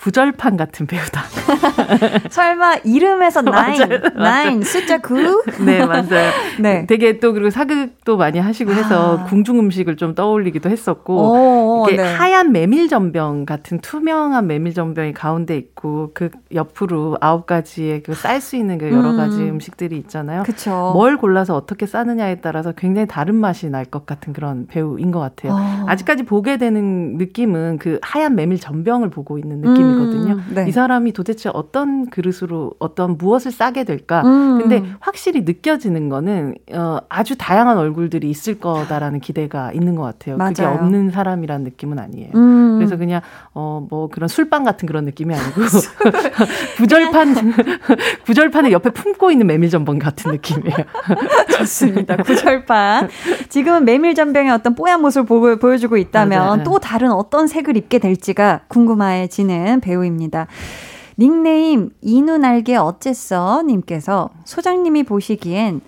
[SPEAKER 6] 구절판 같은 배우다. *laughs*
[SPEAKER 1] 설마 이름에서 nine, *laughs* nine 숫자 9? *laughs*
[SPEAKER 6] 네, 맞아요.
[SPEAKER 1] 네.
[SPEAKER 6] 되게 또 그리고 사극도 많이 하시고 해서
[SPEAKER 1] 아.
[SPEAKER 6] 궁중 음식을 좀 떠올리기도 했었고 이게 네. 하얀 메밀 전병 같은 투명한 메밀 전병이 가운데 있고 그 옆으로 아홉 가지의 그 쌀 수 있는 그 여러 가지 음. 식들이 있잖아요.
[SPEAKER 1] 그쵸.
[SPEAKER 6] 뭘 골라서 어떻게 싸느냐에 따라서 굉장히 다른 맛이 날 것 같은 그런 배우인 것 같아요. 어. 아직까지 보게 되는 느낌은 그 하얀 메밀 전병을 보고 있는 느낌 이거든요. 음, 네. 이 사람이 도대체 어떤 그릇으로 어떤 무엇을 싸게 될까? 음. 근데 확실히 느껴지는 거는 어, 아주 다양한 얼굴들이 있을 거다라는 기대가 있는 것 같아요. 맞아요. 그게 없는 사람이라는 느낌은 아니에요. 음. 그래서 그냥 어, 뭐 그런 술빵 같은 그런 느낌이 아니고 *laughs* *laughs* 구절판 *laughs* 구절판을 옆에 품고 있는 메밀 전병 같은 느낌이에요.
[SPEAKER 1] 좋습니다. 구절판. 지금은 메밀 전병의 어떤 뽀얀 모습을 보, 보여주고 있다면 맞아요. 또 다른 어떤 색을 입게 될지가 궁금해지는 배우입니다. 닉네임 이누 날개 어째서 님께서 소장님이 보시기엔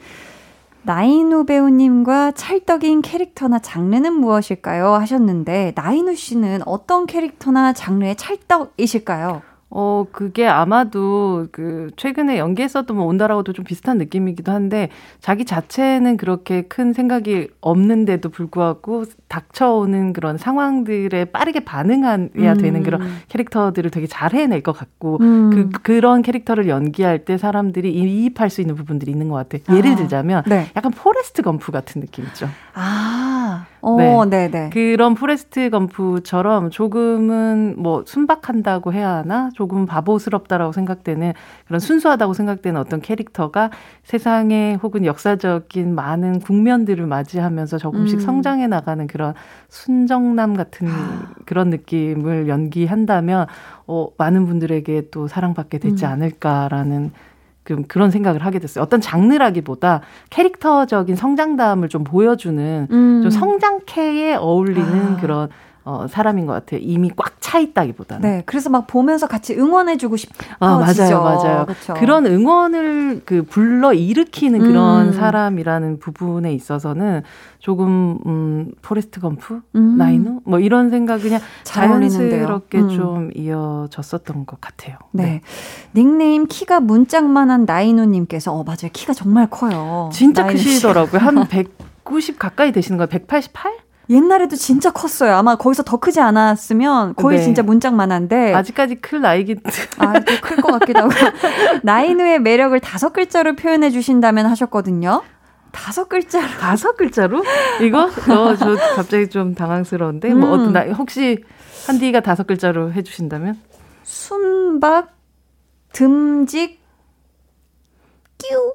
[SPEAKER 1] 나인우 배우님과 찰떡인 캐릭터나 장르는 무엇일까요? 하셨는데 나인우 씨는 어떤 캐릭터나 장르의 찰떡이실까요?
[SPEAKER 6] 어, 그게 아마도 그 최근에 연기했었던 뭐 온달하고도 좀 비슷한 느낌이기도 한데 자기 자체는 그렇게 큰 생각이 없는데도 불구하고 닥쳐오는 그런 상황들에 빠르게 반응해야 음. 되는 그런 캐릭터들을 되게 잘 해낼 것 같고 음. 그 그런 캐릭터를 연기할 때 사람들이 이입할 수 있는 부분들이 있는 것 같아요. 예를 아, 들자면 네. 약간 포레스트 검프 같은 느낌 있죠.
[SPEAKER 1] 아, 어, 네. 네네. 네.
[SPEAKER 6] 그런 포레스트 검프처럼 조금은 뭐 순박한다고 해야 하나? 조금 바보스럽다라고 생각되는 그런 순수하다고 생각되는 어떤 캐릭터가 세상에 혹은 역사적인 많은 국면들을 맞이하면서 조금씩 음. 성장해 나가는 그런 순정남 같은 아. 그런 느낌을 연기한다면 어, 많은 분들에게 또 사랑받게 되지 음. 않을까라는 그, 그런 생각을 하게 됐어요. 어떤 장르라기보다 캐릭터적인 성장담을 좀 보여주는 음. 좀 성장캐에 어울리는 아. 그런 어, 사람인 것 같아요. 이미 꽉 차 있다기보다는.
[SPEAKER 1] 네, 그래서 막 보면서 같이 응원해주고 싶어.
[SPEAKER 6] 아, 맞아요, 맞아요. 그쵸? 그런 응원을 그 불러 일으키는 그런 음. 사람이라는 부분에 있어서는 조금 음 포레스트 검프, 음. 나인우 뭐 이런 생각 그냥 자연스럽게 음. 좀 이어졌었던 것 같아요.
[SPEAKER 1] 네. 네. 닉네임 키가 문짝만한 나이노님께서 어 맞아요 키가 정말 커요.
[SPEAKER 6] 진짜 크시더라고요. 한 *laughs* 190 가까이 되시는 거예요. 188?
[SPEAKER 1] 옛날에도 진짜 컸어요. 아마 거기서 더 크지 않았으면 거의 네. 진짜 문짝만한데
[SPEAKER 6] 아직까지 클 나이긴
[SPEAKER 1] 아클 것 같기도 하고 *laughs* 나인우의 매력을 다섯 글자로 표현해 주신다면 하셨거든요. 다섯 글자로
[SPEAKER 6] 다섯 글자로 이거 어, 저 갑자기 좀 당황스러운데 뭐 음. 뭐 어떤 나 혹시 한디가 다섯 글자로 해주신다면
[SPEAKER 1] 순박 듬직 끼우.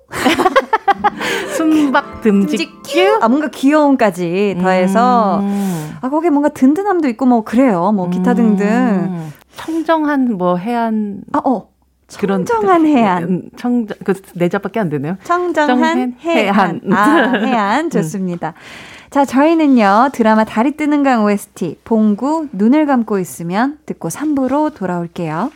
[SPEAKER 6] 순박 듬직 끼우.
[SPEAKER 1] 아, 뭔가 귀여움까지 더해서. 음. 아, 거기에 뭔가 든든함도 있고 뭐 그래요. 뭐 기타 등등. 음.
[SPEAKER 6] 청정한 뭐 해안.
[SPEAKER 1] 아, 어. 청정한 해안. 음,
[SPEAKER 6] 청정, 그, 네 자밖에 안 되네요.
[SPEAKER 1] 청정한 해안. 해안. 아, *laughs* 해안. 음. 좋습니다. 자, 저희는요, 드라마 다리 뜨는 강 OST, 봉구, 눈을 감고 있으면 듣고 3부로 돌아올게요.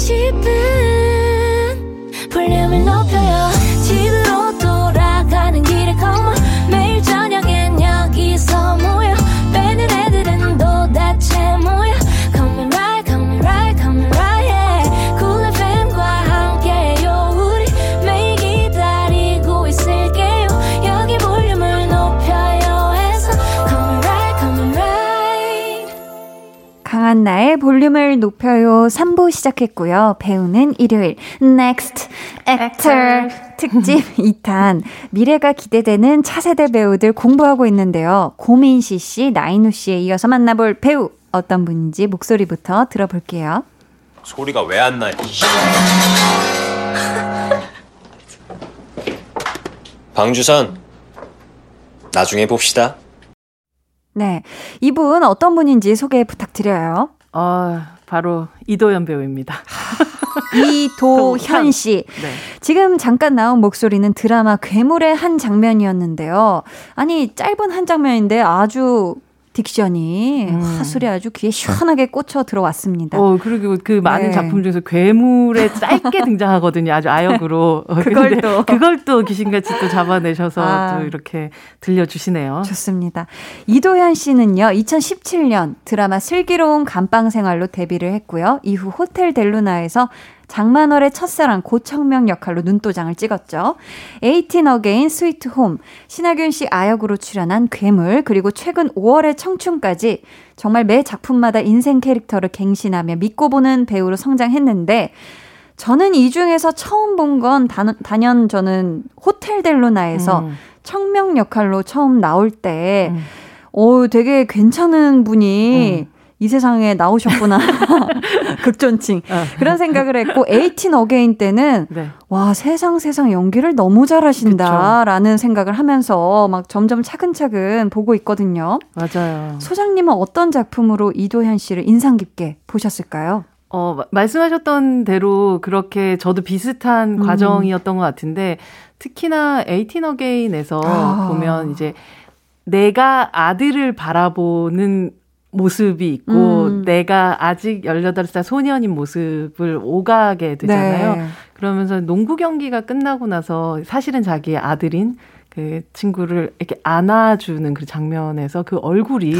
[SPEAKER 1] 싶은 강한나의 볼륨을 높여요 3부 시작했고요. 배우는 일요일 Next Actor 특집 *laughs* 2탄 미래가 기대되는 차세대 배우들 공부하고 있는데요. 고민시 씨, 나인우 씨에 이어서 만나볼 배우 어떤 분인지 목소리부터 들어볼게요.
[SPEAKER 9] 소리가 왜 안 나? 방주선 나중에 봅시다.
[SPEAKER 1] 네. 이분 어떤 분인지 소개 부탁드려요.
[SPEAKER 6] 어, 바로 이도현 배우입니다.
[SPEAKER 1] 이도현 *laughs* 씨. 네. 지금 잠깐 나온 목소리는 드라마 괴물의 한 장면이었는데요. 아니, 짧은 한 장면인데 아주 딕션이 음. 화술이 아주 귀에 시원하게 꽂혀 들어왔습니다.
[SPEAKER 6] 어, 그리고 그 많은 네. 작품 중에서 괴물에 짧게 *laughs* 등장하거든요. 아주 아역으로.
[SPEAKER 1] 그걸 또. *laughs*
[SPEAKER 6] 그걸 또 귀신같이 또 잡아내셔서 아. 또 이렇게 들려주시네요.
[SPEAKER 1] 좋습니다. 이도현 씨는요, 2017년 드라마 슬기로운 감빵생활로 데뷔를 했고요. 이후 호텔 델루나에서 장만월의 첫사랑 고청명 역할로 눈도장을 찍었죠. Eighteen Again Sweet Home, 신하균 씨 아역으로 출연한 괴물, 그리고 최근 5월의 청춘까지 정말 매 작품마다 인생 캐릭터를 갱신하며 믿고 보는 배우로 성장했는데 저는 이 중에서 처음 본 건 단연 저는 호텔 델루나에서 음. 청명 역할로 처음 나올 때 음. 오, 되게 괜찮은 분이 음. 이 세상에 나오셨구나. *laughs* 극존칭. 어. 그런 생각을 했고, Eighteen Again 때는, 네. 와, 세상 세상 연기를 너무 잘하신다. 라는 생각을 하면서 막 점점 차근차근 보고 있거든요.
[SPEAKER 6] 맞아요.
[SPEAKER 1] 소장님은 어떤 작품으로 이도현 씨를 인상 깊게 보셨을까요?
[SPEAKER 6] 어, 말씀하셨던 대로 그렇게 저도 비슷한 음. 과정이었던 것 같은데, 특히나 에이틴 어게인에서 아. 보면 이제 내가 아들을 바라보는 모습이 있고 음. 내가 아직 18살 소년인 모습을 오가게 되잖아요. 네. 그러면서 농구 경기가 끝나고 나서 사실은 자기의 아들인 그 친구를 이렇게 안아주는 그 장면에서 그 얼굴이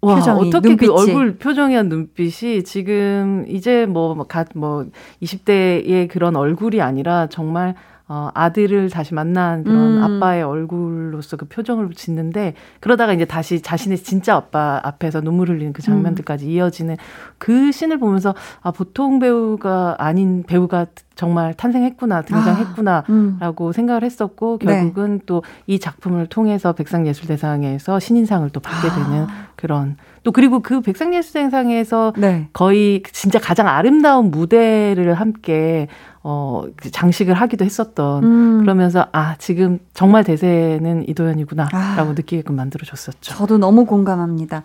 [SPEAKER 6] 와, 표정이, 어떻게 눈빛이. 그 얼굴 표정이나 눈빛이 지금 이제 뭐, 갓, 뭐, 20대의 그런 얼굴이 아니라 정말 어, 아들을 다시 만난 그런 음. 아빠의 얼굴로서 그 표정을 짓는데 그러다가 이제 다시 자신의 진짜 아빠 앞에서 눈물 흘리는 그 장면들까지 음. 이어지는 그 씬을 보면서 아, 보통 배우가 아닌 배우가 정말 탄생했구나, 등장했구나라고 아, 음. 생각을 했었고 네. 결국은 네. 또이 작품을 통해서 백상예술대상에서 신인상을 또 받게 아. 되는 그런 또 그리고 그 백상예술대상에서 네. 거의 진짜 가장 아름다운 무대를 함께 어, 그 장식을 하기도 했었던 음. 그러면서 아, 지금 정말 대세는 이도현이구나라고 아. 느끼게끔 만들어줬었죠.
[SPEAKER 1] 저도 너무 공감합니다.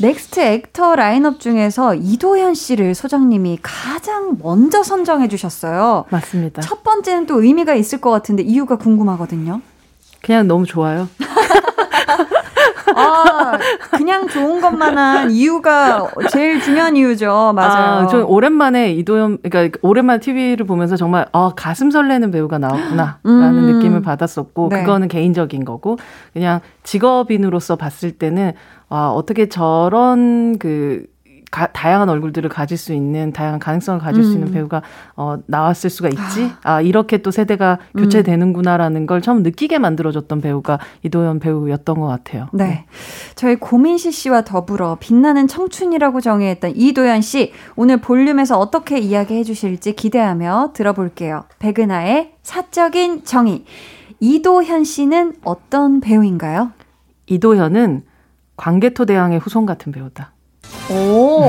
[SPEAKER 1] Next Actor 라인업 중에서 이도현 씨를 소장님이 가장 먼저 선정해 주셨어요.
[SPEAKER 6] 맞습니다.
[SPEAKER 1] 첫 번째는 또 의미가 있을 것 같은데 이유가 궁금하거든요.
[SPEAKER 6] 그냥 너무 좋아요. *laughs*
[SPEAKER 1] 아, 그냥 좋은 것만한 이유가 제일 중요한 이유죠. 맞아요.
[SPEAKER 6] 아, 저 오랜만에 이도현, 그러니까 오랜만에 TV를 보면서 정말 아, 가슴 설레는 배우가 나왔구나 라는 음. 느낌을 받았었고 네. 그거는 개인적인 거고 그냥 직업인으로서 봤을 때는 아, 어떻게 저런 그 가, 다양한 얼굴들을 가질 수 있는 다양한 가능성을 가질 음. 수 있는 음. 배우가 어, 나왔을 수가 있지. 아, 아 이렇게 또 세대가 음. 교체되는구나라는 걸 처음 느끼게 만들어줬던 배우가 이도현 배우였던 것 같아요.
[SPEAKER 1] 네. 네. 저희 고민시 씨와 더불어 빛나는 청춘이라고 정의했던 이도현 씨 오늘 볼륨에서 어떻게 이야기해 주실지 기대하며 들어볼게요. 백은하의 사적인 정의. 이도현 씨는 어떤 배우인가요?
[SPEAKER 6] 이도현은 광개토 대왕의 후손 같은 배우다.
[SPEAKER 1] 오,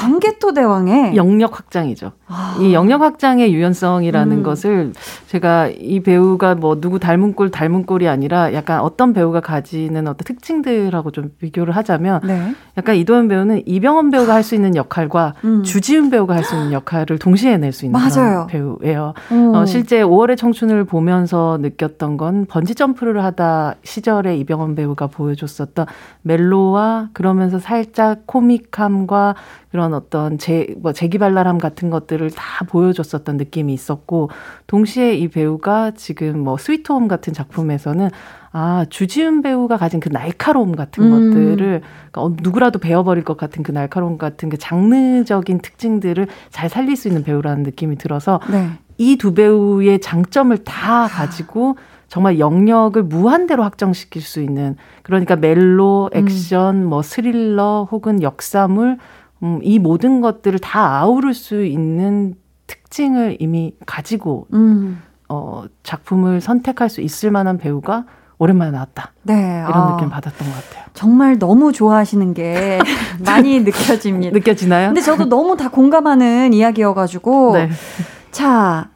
[SPEAKER 1] 광개토 대왕의 *laughs*
[SPEAKER 6] 영역 확장이죠. 아. 이 영역 확장의 유연성이라는 음. 것을 제가 이 배우가 뭐 누구 닮은 꼴 닮은 꼴이 아니라 약간 어떤 배우가 가지는 어떤 특징들하고 좀 비교를 하자면 네. 약간 이도현 배우는 이병헌 배우가 할 수 있는 역할과 음. 주지훈 배우가 할 수 있는 역할을 동시에 낼수 있는 맞아요. 배우예요. 어, 실제 5월의 청춘을 보면서 느꼈던 건 번지 점프를 하다 시절에 이병헌 배우가 보여줬었던 멜로와 그러면서 살짝 코믹함과 그런 어떤 재, 뭐 재기발랄함 같은 것들을 다 보여줬었던 느낌이 있었고, 동시에 이 배우가 지금 뭐 스위트홈 같은 작품에서는 아, 주지훈 배우가 가진 그 날카로움 같은 음. 것들을 그러니까 어, 누구라도 배워버릴 것 같은 그 날카로움 같은 그 장르적인 특징들을 잘 살릴 수 있는 배우라는 느낌이 들어서 네. 이두 배우의 장점을 다 가지고 정말 영역을 무한대로 확정시킬 수 있는 그러니까 멜로, 액션, 음. 뭐 스릴러 혹은 역사물 음, 이 모든 것들을 다 아우를 수 있는 특징을 이미 가지고 음. 어, 작품을 선택할 수 있을 만한 배우가 오랜만에 나왔다. 네. 이런 아, 느낌 받았던 것 같아요.
[SPEAKER 1] 정말 너무 좋아하시는 게 *laughs* 많이 느껴집니다.
[SPEAKER 6] 느껴지나요?
[SPEAKER 1] 근데 저도 너무 다 공감하는 이야기여가지고. 네. 자,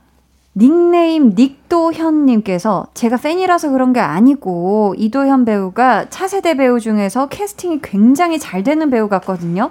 [SPEAKER 1] 닉네임 닉도현님께서 제가 팬이라서 그런 게 아니고 이도현 배우가 차세대 배우 중에서 캐스팅이 굉장히 잘 되는 배우 같거든요.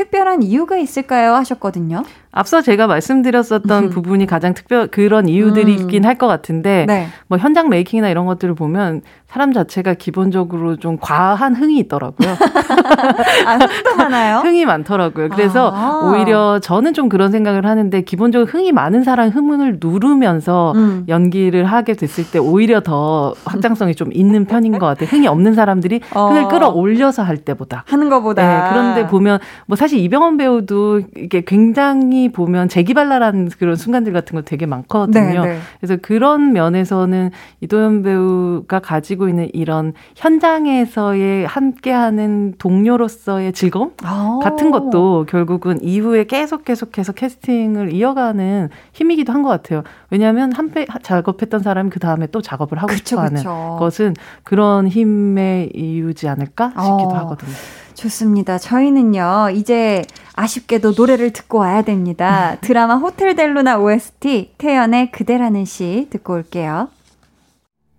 [SPEAKER 1] 특별한 이유가 있을까요? 하셨거든요.
[SPEAKER 6] 앞서 제가 말씀드렸었던
[SPEAKER 1] 음.
[SPEAKER 6] 부분이 가장 특별 그런 이유들이긴 할 것 같은데
[SPEAKER 1] 네.
[SPEAKER 6] 뭐 현장 메이킹이나 이런 것들을 보면 사람 자체가 기본적으로 좀 과한 흥이 있더라고요. *laughs*
[SPEAKER 1] 아, 흥도 많아요?
[SPEAKER 6] 흥이 많더라고요. 그래서
[SPEAKER 1] 아.
[SPEAKER 6] 오히려 저는 좀 그런 생각을 하는데 기본적으로 흥이 많은 사람 흥을 누르면서
[SPEAKER 1] 음.
[SPEAKER 6] 연기를 하게 됐을 때 오히려 더 확장성이 좀 있는 편인 것 같아요. 흥이 없는 사람들이
[SPEAKER 1] 어.
[SPEAKER 6] 흥을 끌어올려서 할 때보다.
[SPEAKER 1] 하는 것보다.
[SPEAKER 6] 네, 그런데 보면 뭐 사실 이병헌 배우도 이게 굉장히 보면 재기발랄한 그런 순간들 같은 거 되게 많거든요.
[SPEAKER 1] 네, 네.
[SPEAKER 6] 그래서 그런 면에서는 이도현 배우가 가지고 있는 이런 현장에서의 함께하는 동료로서의 즐거움
[SPEAKER 1] 아.
[SPEAKER 6] 같은 것도 결국은 이후에 계속 계속해서 캐스팅을 이어가는 힘이기도 한 것 같아요. 왜냐하면 한 배 작업했던 사람이 그 다음에 또 작업을 하고
[SPEAKER 1] 그쵸,
[SPEAKER 6] 싶어하는
[SPEAKER 1] 그쵸.
[SPEAKER 6] 것은 그런 힘의 이유지 않을까 싶기도
[SPEAKER 1] 어.
[SPEAKER 6] 하거든요.
[SPEAKER 1] 좋습니다. 저희는요, 이제 아쉽게도 노래를 듣고 와야 됩니다. 드라마 호텔 델루나 OST, 태연의 그대라는 시 듣고 올게요.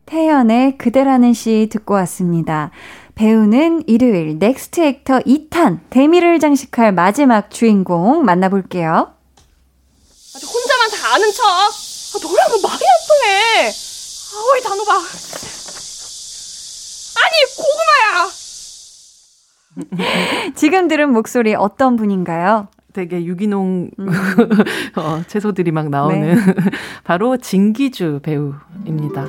[SPEAKER 1] 태연의 그대라는 시 듣고 왔습니다. 배우는 일요일 Next Actor 2탄, 대미를 장식할 마지막 주인공 만나볼게요.
[SPEAKER 10] 아주 혼자만 다 아는 척. 아, 너랑은 말이 안 통해. 아왜 단호박. 아니 고구마야.
[SPEAKER 1] 지금 들은 목소리 어떤 분인가요?
[SPEAKER 6] 되게 유기농
[SPEAKER 1] 음. *laughs*
[SPEAKER 6] 어, 채소들이 막 나오는
[SPEAKER 1] 네. *laughs*
[SPEAKER 6] 바로 진기주 배우입니다.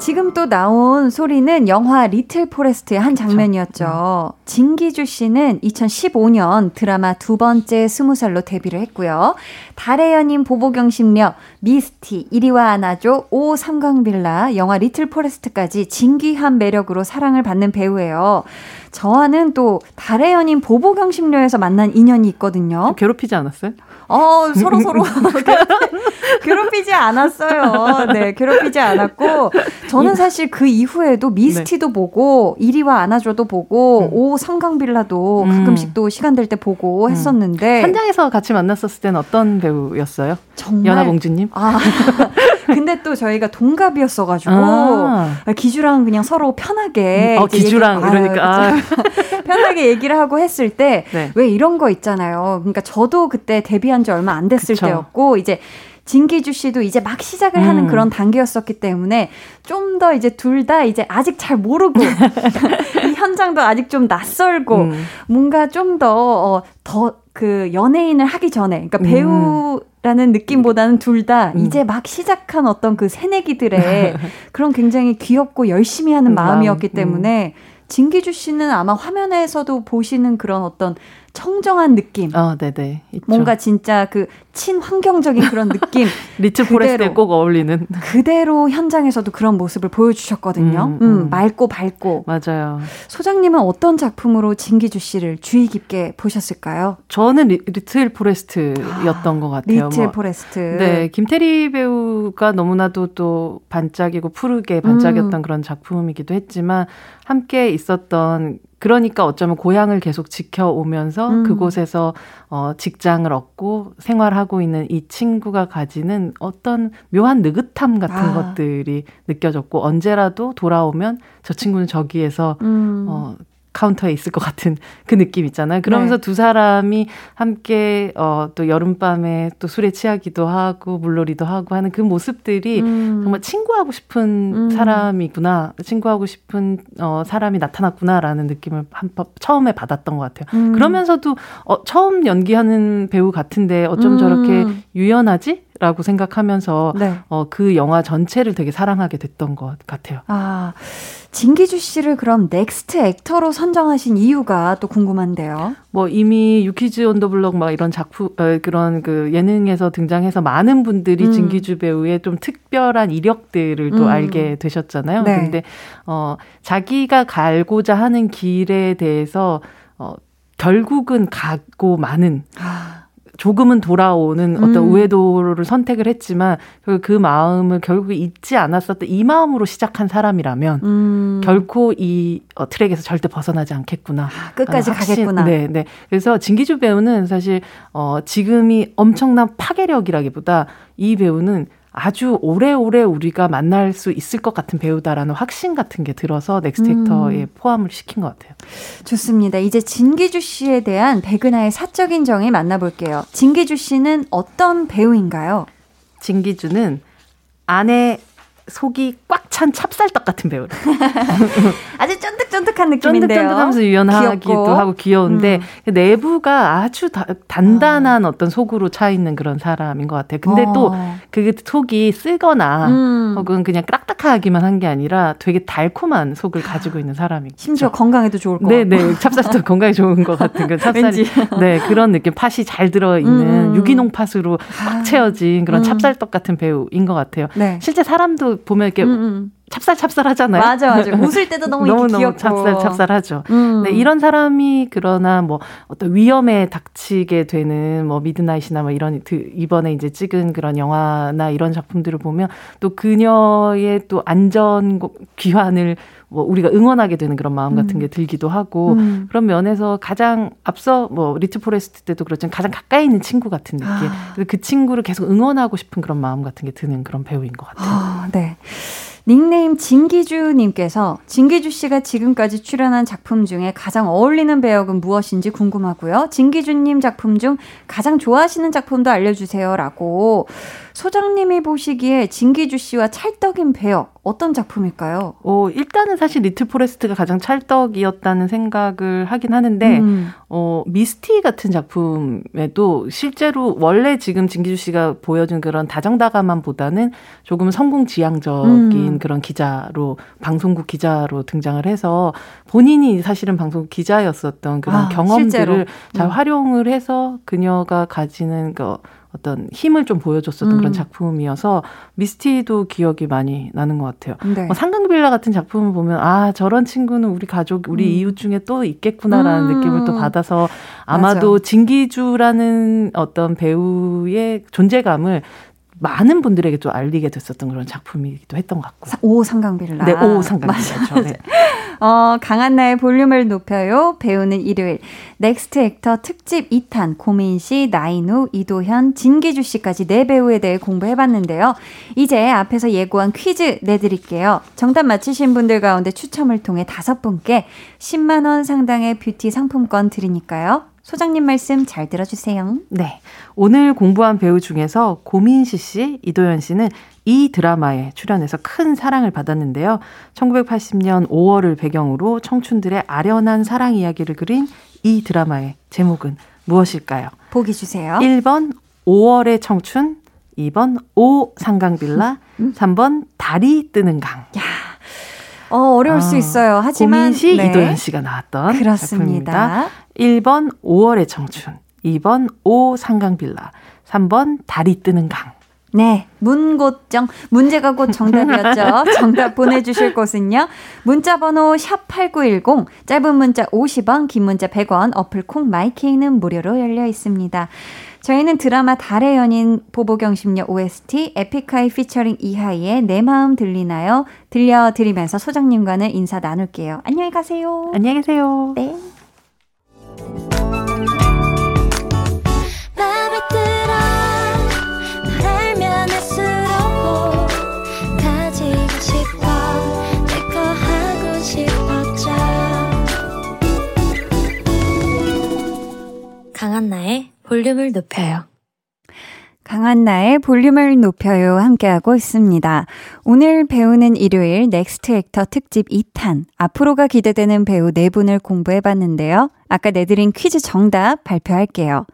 [SPEAKER 1] 지금 또 나온 소리는 영화 리틀 포레스트의 한 장면이었죠. 진기주 씨는 2015년 드라마 두 번째 스무 살로 데뷔를 했고요. 달의 연인 보보경 심녀, 미스티, 이리와 안아줘, 오 삼광빌라, 영화 리틀 포레스트까지 진귀한 매력으로 사랑을 받는 배우예요. 저와는 또 달의 연인 보보경심녀에서 만난 인연이 있거든요.
[SPEAKER 6] 괴롭히지 않았어요?
[SPEAKER 1] 어, 서로 서로 *laughs* 괴롭히지 않았어요. 네, 괴롭히지 않았고 저는 사실 그 이후에도 미스티도
[SPEAKER 6] 네.
[SPEAKER 1] 보고 이리와 안아줘도 보고
[SPEAKER 6] 음.
[SPEAKER 1] 오 삼강빌라도 가끔씩 또 시간 될 때 보고 했었는데
[SPEAKER 6] 현장에서 같이 만났었을 때는 어떤 배우였어요?
[SPEAKER 1] 정말
[SPEAKER 6] 연하공주님?
[SPEAKER 1] 아, *laughs* 근데 또 저희가 동갑이었어가지고
[SPEAKER 6] 아.
[SPEAKER 1] 기주랑 그냥 서로 편하게
[SPEAKER 6] 어,
[SPEAKER 1] 이제
[SPEAKER 6] 기주랑
[SPEAKER 1] 얘기-
[SPEAKER 6] 이러니까.
[SPEAKER 1] 아, 그쵸. *laughs* 편하게 얘기를 하고 했을 때왜
[SPEAKER 6] 네.
[SPEAKER 1] 이런 거 있잖아요. 그러니까 저도 그때 데뷔한 지 얼마 안 됐을
[SPEAKER 6] 그쵸.
[SPEAKER 1] 때였고 이제 진기주 씨도 이제 막 시작을 하는
[SPEAKER 6] 음.
[SPEAKER 1] 그런 단계였었기 때문에 좀 더 이제 둘 다 이제 아직 잘 모르고 *laughs* 이 현장도 아직 좀 낯설고
[SPEAKER 6] 음.
[SPEAKER 1] 뭔가 좀더 어, 더그 연예인을 하기 전에 그러니까
[SPEAKER 6] 음.
[SPEAKER 1] 배우라는 느낌보다는 둘 다 이제 막 시작한 어떤 그 새내기들의 *laughs* 그런 굉장히 귀엽고 열심히 하는
[SPEAKER 6] 음,
[SPEAKER 1] 마음이었기
[SPEAKER 6] 마음, 음.
[SPEAKER 1] 때문에 진기주 씨는 아마 화면에서도 보시는 그런 어떤 청정한 느낌.
[SPEAKER 6] 어, 네네. 있죠.
[SPEAKER 1] 뭔가 진짜 그 친환경적인 그런 느낌. *laughs*
[SPEAKER 6] Little
[SPEAKER 1] 그대로.
[SPEAKER 6] Forest에 꼭 어울리는.
[SPEAKER 1] 그대로 현장에서도 그런 모습을 보여주셨거든요.
[SPEAKER 6] 음,
[SPEAKER 1] 음,
[SPEAKER 6] 음.
[SPEAKER 1] 맑고 밝고.
[SPEAKER 6] 맞아요.
[SPEAKER 1] 소장님은 어떤 작품으로 진기주 씨를 주의 깊게 보셨을까요?
[SPEAKER 6] 저는 리, Little Forest였던 것 같아요.
[SPEAKER 1] Little
[SPEAKER 6] 뭐,
[SPEAKER 1] 포레스트.
[SPEAKER 6] 네, 김태리 배우가 너무나도 또 반짝이고 푸르게 반짝였던
[SPEAKER 1] 음.
[SPEAKER 6] 그런 작품이기도 했지만 함께 있었던 그러니까 어쩌면 고향을 계속 지켜오면서
[SPEAKER 1] 음.
[SPEAKER 6] 그곳에서 어, 직장을 얻고 생활하고 있는 이 친구가 가지는 어떤 묘한 느긋함 같은
[SPEAKER 1] 아.
[SPEAKER 6] 것들이 느껴졌고 언제라도 돌아오면 저 친구는 저기에서
[SPEAKER 1] 음.
[SPEAKER 6] 어, 카운터에 있을 것 같은 *laughs* 그 느낌 있잖아요. 그러면서
[SPEAKER 1] 네.
[SPEAKER 6] 두 사람이 함께 어, 또 여름밤에 또 술에 취하기도 하고 물놀이도 하고 하는 그 모습들이
[SPEAKER 1] 음.
[SPEAKER 6] 정말 친구하고 싶은
[SPEAKER 1] 음.
[SPEAKER 6] 사람이구나, 친구하고 싶은 어, 사람이 나타났구나라는 느낌을 한번 처음에 받았던 것 같아요.
[SPEAKER 1] 음.
[SPEAKER 6] 그러면서도 어, 처음 연기하는 배우 같은데 어쩜
[SPEAKER 1] 음.
[SPEAKER 6] 저렇게 유연하지? 라고 생각하면서
[SPEAKER 1] 네.
[SPEAKER 6] 어, 그 영화 전체를 되게 사랑하게 됐던 것 같아요.
[SPEAKER 1] 아, 진기주 씨를 그럼 Next Actor로 선정하신 이유가 또 궁금한데요.
[SPEAKER 6] 뭐 이미 유키즈 온 더 블럭 막 이런 작품 어, 그런 그 예능에서 등장해서 많은 분들이
[SPEAKER 1] 음.
[SPEAKER 6] 진기주 배우의 좀 특별한 이력들을 또
[SPEAKER 1] 음.
[SPEAKER 6] 알게 되셨잖아요.
[SPEAKER 1] 네.
[SPEAKER 6] 근데 어 자기가 갈고자 하는 길에 대해서 어 결국은 가고 마는
[SPEAKER 1] 아,
[SPEAKER 6] 조금은 돌아오는 어떤
[SPEAKER 1] 음.
[SPEAKER 6] 우회도를 선택을 했지만 그, 그 마음을 결국 잊지 않았었던 이 마음으로 시작한 사람이라면
[SPEAKER 1] 음.
[SPEAKER 6] 결코 이 어, 트랙에서 절대 벗어나지 않겠구나.
[SPEAKER 1] 아, 끝까지
[SPEAKER 6] 확신-
[SPEAKER 1] 가겠구나.
[SPEAKER 6] 네, 네. 그래서 진기주 배우는 사실 어, 지금이 엄청난 파괴력이라기보다 이 배우는 아주 오래오래 우리가 만날 수 있을 것 같은 배우다라는 확신 같은 게 들어서 넥스트액터에 음. 포함을 시킨 것 같아요.
[SPEAKER 1] 좋습니다. 이제 진기주 씨에 대한 백은하의 사적인 정의 만나볼게요. 진기주 씨는 어떤 배우인가요?
[SPEAKER 6] 진기주는 아내 속이 꽉 찬 찹쌀떡 같은 배우를. *laughs*
[SPEAKER 1] 아주 쫀득쫀득한 느낌인데요.
[SPEAKER 6] 쫀득쫀득하면서 유연하기도 귀엽고. 하고 귀여운데 음. 내부가 아주 다, 단단한 어. 떤 속으로 차 있는 그런 사람인 것 같아요. 근데 어. 또그 속이 쓰거나 음. 혹은 그냥 딱딱하기만 한 게 아니라 되게 달콤한 속을 가지고 있는 사람이고
[SPEAKER 1] 심지어 건강에도 좋을 것
[SPEAKER 6] 네, 네. 같고. 네, 찹쌀떡 건강에 좋은 것 같은 그 *laughs* 찹쌀이. 네, 그런 느낌. 팥이 잘 들어 있는 음. 유기농 팥으로 꽉 아. 채워진 그런 음. 찹쌀떡 같은 배우인 것 같아요. 네. 실제 사람도 보면 이렇게 음, 음. 찹쌀찹쌀 하잖아요.
[SPEAKER 1] 맞아, 맞아. *laughs* 웃을 때도 너무 너무 너무
[SPEAKER 6] 찹쌀찹쌀하죠. 음. 네, 이런 사람이 그러나 뭐 어떤 위험에 닥치게 되는 뭐 미드나잇이나 뭐 이런 이번에 이제 찍은 그런 영화나 이런 작품들을 보면 또 그녀의 또 안전 귀환을 뭐 우리가 응원하게 되는 그런 마음 같은 음. 게 들기도 하고 음. 그런 면에서 가장 앞서 뭐 리틀 포레스트 때도 그렇지만 가장 가까이 있는 친구 같은 느낌. 아. 그 친구를 계속 응원하고 싶은 그런 마음 같은 게 드는 그런 배우인 것 같아요. 아,
[SPEAKER 1] 네. 닉네임 진기주님께서 진기주 씨가 지금까지 출연한 작품 중에 가장 어울리는 배역은 무엇인지 궁금하고요. 진기주님 작품 중 가장 좋아하시는 작품도 알려주세요라고 소장님이 보시기에 진기주 씨와 찰떡인 배역 어떤 작품일까요?
[SPEAKER 6] 어, 일단은 사실 리틀 포레스트가 가장 찰떡이었다는 생각을 하긴 하는데 음. 어, 미스티 같은 작품에도 실제로 원래 지금 진기주 씨가 보여준 그런 다정다감함보다는 조금 성공지향적인 음. 그런 기자로 방송국 기자로 등장을 해서 본인이 사실은 방송국 기자였었던 그런 아, 경험들을 실제로. 잘 음. 활용을 해서 그녀가 가지는 그 어떤 힘을 좀 보여줬었던 음. 그런 작품이어서 미스티도 기억이 많이 나는 것 같아요. 네. 뭐 상강빌라 같은 작품을 보면 아 저런 친구는 우리 가족, 우리 음. 이웃 중에 또 있겠구나라는 음. 느낌을 또 받아서 아마도 맞아. 진기주라는 어떤 배우의 존재감을 많은 분들에게 또 알리게 됐었던 그런 작품이기도 했던 것 같고.
[SPEAKER 1] 오 상강빌라.
[SPEAKER 6] 네, 오 상강빌라죠. 네. *laughs*
[SPEAKER 1] 어, 강한나의 볼륨을 높여요. 배우는 일요일. Next Actor 특집 2탄 고민시, 나인우, 이도현, 진기주 씨까지 네 배우에 대해 공부해봤는데요. 이제 앞에서 예고한 퀴즈 내드릴게요. 정답 맞히신 분들 가운데 추첨을 통해 다섯 분께 10만 원 상당의 뷰티 상품권 드리니까요. 소장님 말씀 잘 들어주세요.
[SPEAKER 6] 네. 오늘 공부한 배우 중에서 고민시 씨, 이도현 씨는 이 드라마에 출연해서 큰 사랑을 받았는데요. 1980년 5월을 배경으로 청춘들의 아련한 사랑 이야기를 그린 이 드라마의 제목은 무엇일까요?
[SPEAKER 1] 보기 주세요.
[SPEAKER 6] 1번 5월의 청춘, 2번 오 상강빌라, 3번 음? 달이 뜨는 강.
[SPEAKER 1] 야. 어, 어려울 아, 수 있어요. 하지만
[SPEAKER 6] 고민시 네. 이도현 씨가 나왔던 그렇습니다. 작품입니다. 1번 5월의 청춘, 2번 오 상강빌라, 3번 달이 뜨는 강.
[SPEAKER 1] 네, 문고정 문제가 곧 정답이었죠. *laughs* 정답 보내주실 곳은요. 문자번호 샵 #8910 짧은 문자 50원, 긴 문자 100원, 어플 콩 마이케이는 무료로 열려 있습니다. 저희는 드라마 달의 연인 보보경 심녀 OST 에픽하이 피처링 이하이의 내 마음 들리나요? 들려드리면서 소장님과는 인사 나눌게요. 안녕히 가세요.
[SPEAKER 6] 안녕히 계세요.
[SPEAKER 1] 네.
[SPEAKER 3] 볼륨을 높여요.
[SPEAKER 1] 강한나의 볼륨을 높여요 함께하고 있습니다. 오늘 배우는 일요일 Next Actor 특집 2탄 앞으로가 기대되는 배우 4분을 공부해봤는데요. 아까 내드린 퀴즈 정답 발표할게요.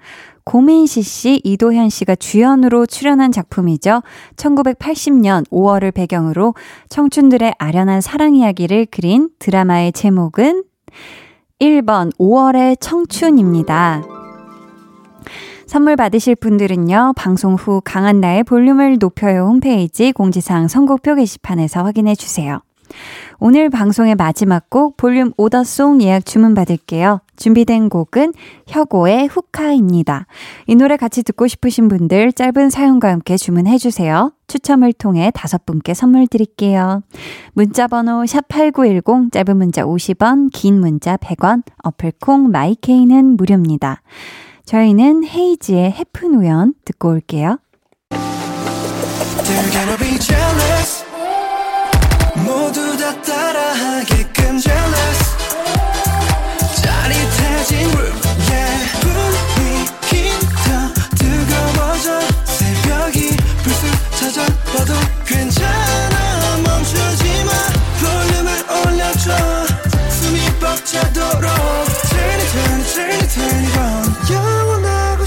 [SPEAKER 1] 고민시 씨, 이도현 씨가 주연으로 출연한 작품이죠. 1980년 5월을 배경으로 청춘들의 아련한 사랑 이야기를 그린 드라마의 제목은 1번 5월의 청춘입니다. 선물 받으실 분들은요, 방송 후 강한 나의 볼륨을 높여요 홈페이지 공지사항 선곡표 게시판에서 확인해 주세요. 오늘 방송의 마지막 곡 볼륨 오더송 예약 주문 받을게요. 준비된 곡은 혁오의 후카입니다. 이 노래 같이 듣고 싶으신 분들 짧은 사연과 함께 주문해 주세요. 추첨을 통해 다섯 분께 선물 드릴게요. 문자 번호 샵8910 짧은 문자 50원, 긴 문자 100원, 어플 콩 마이케이는 무료입니다. 저희는 헤이지의 해픈 우연 듣고 올게요.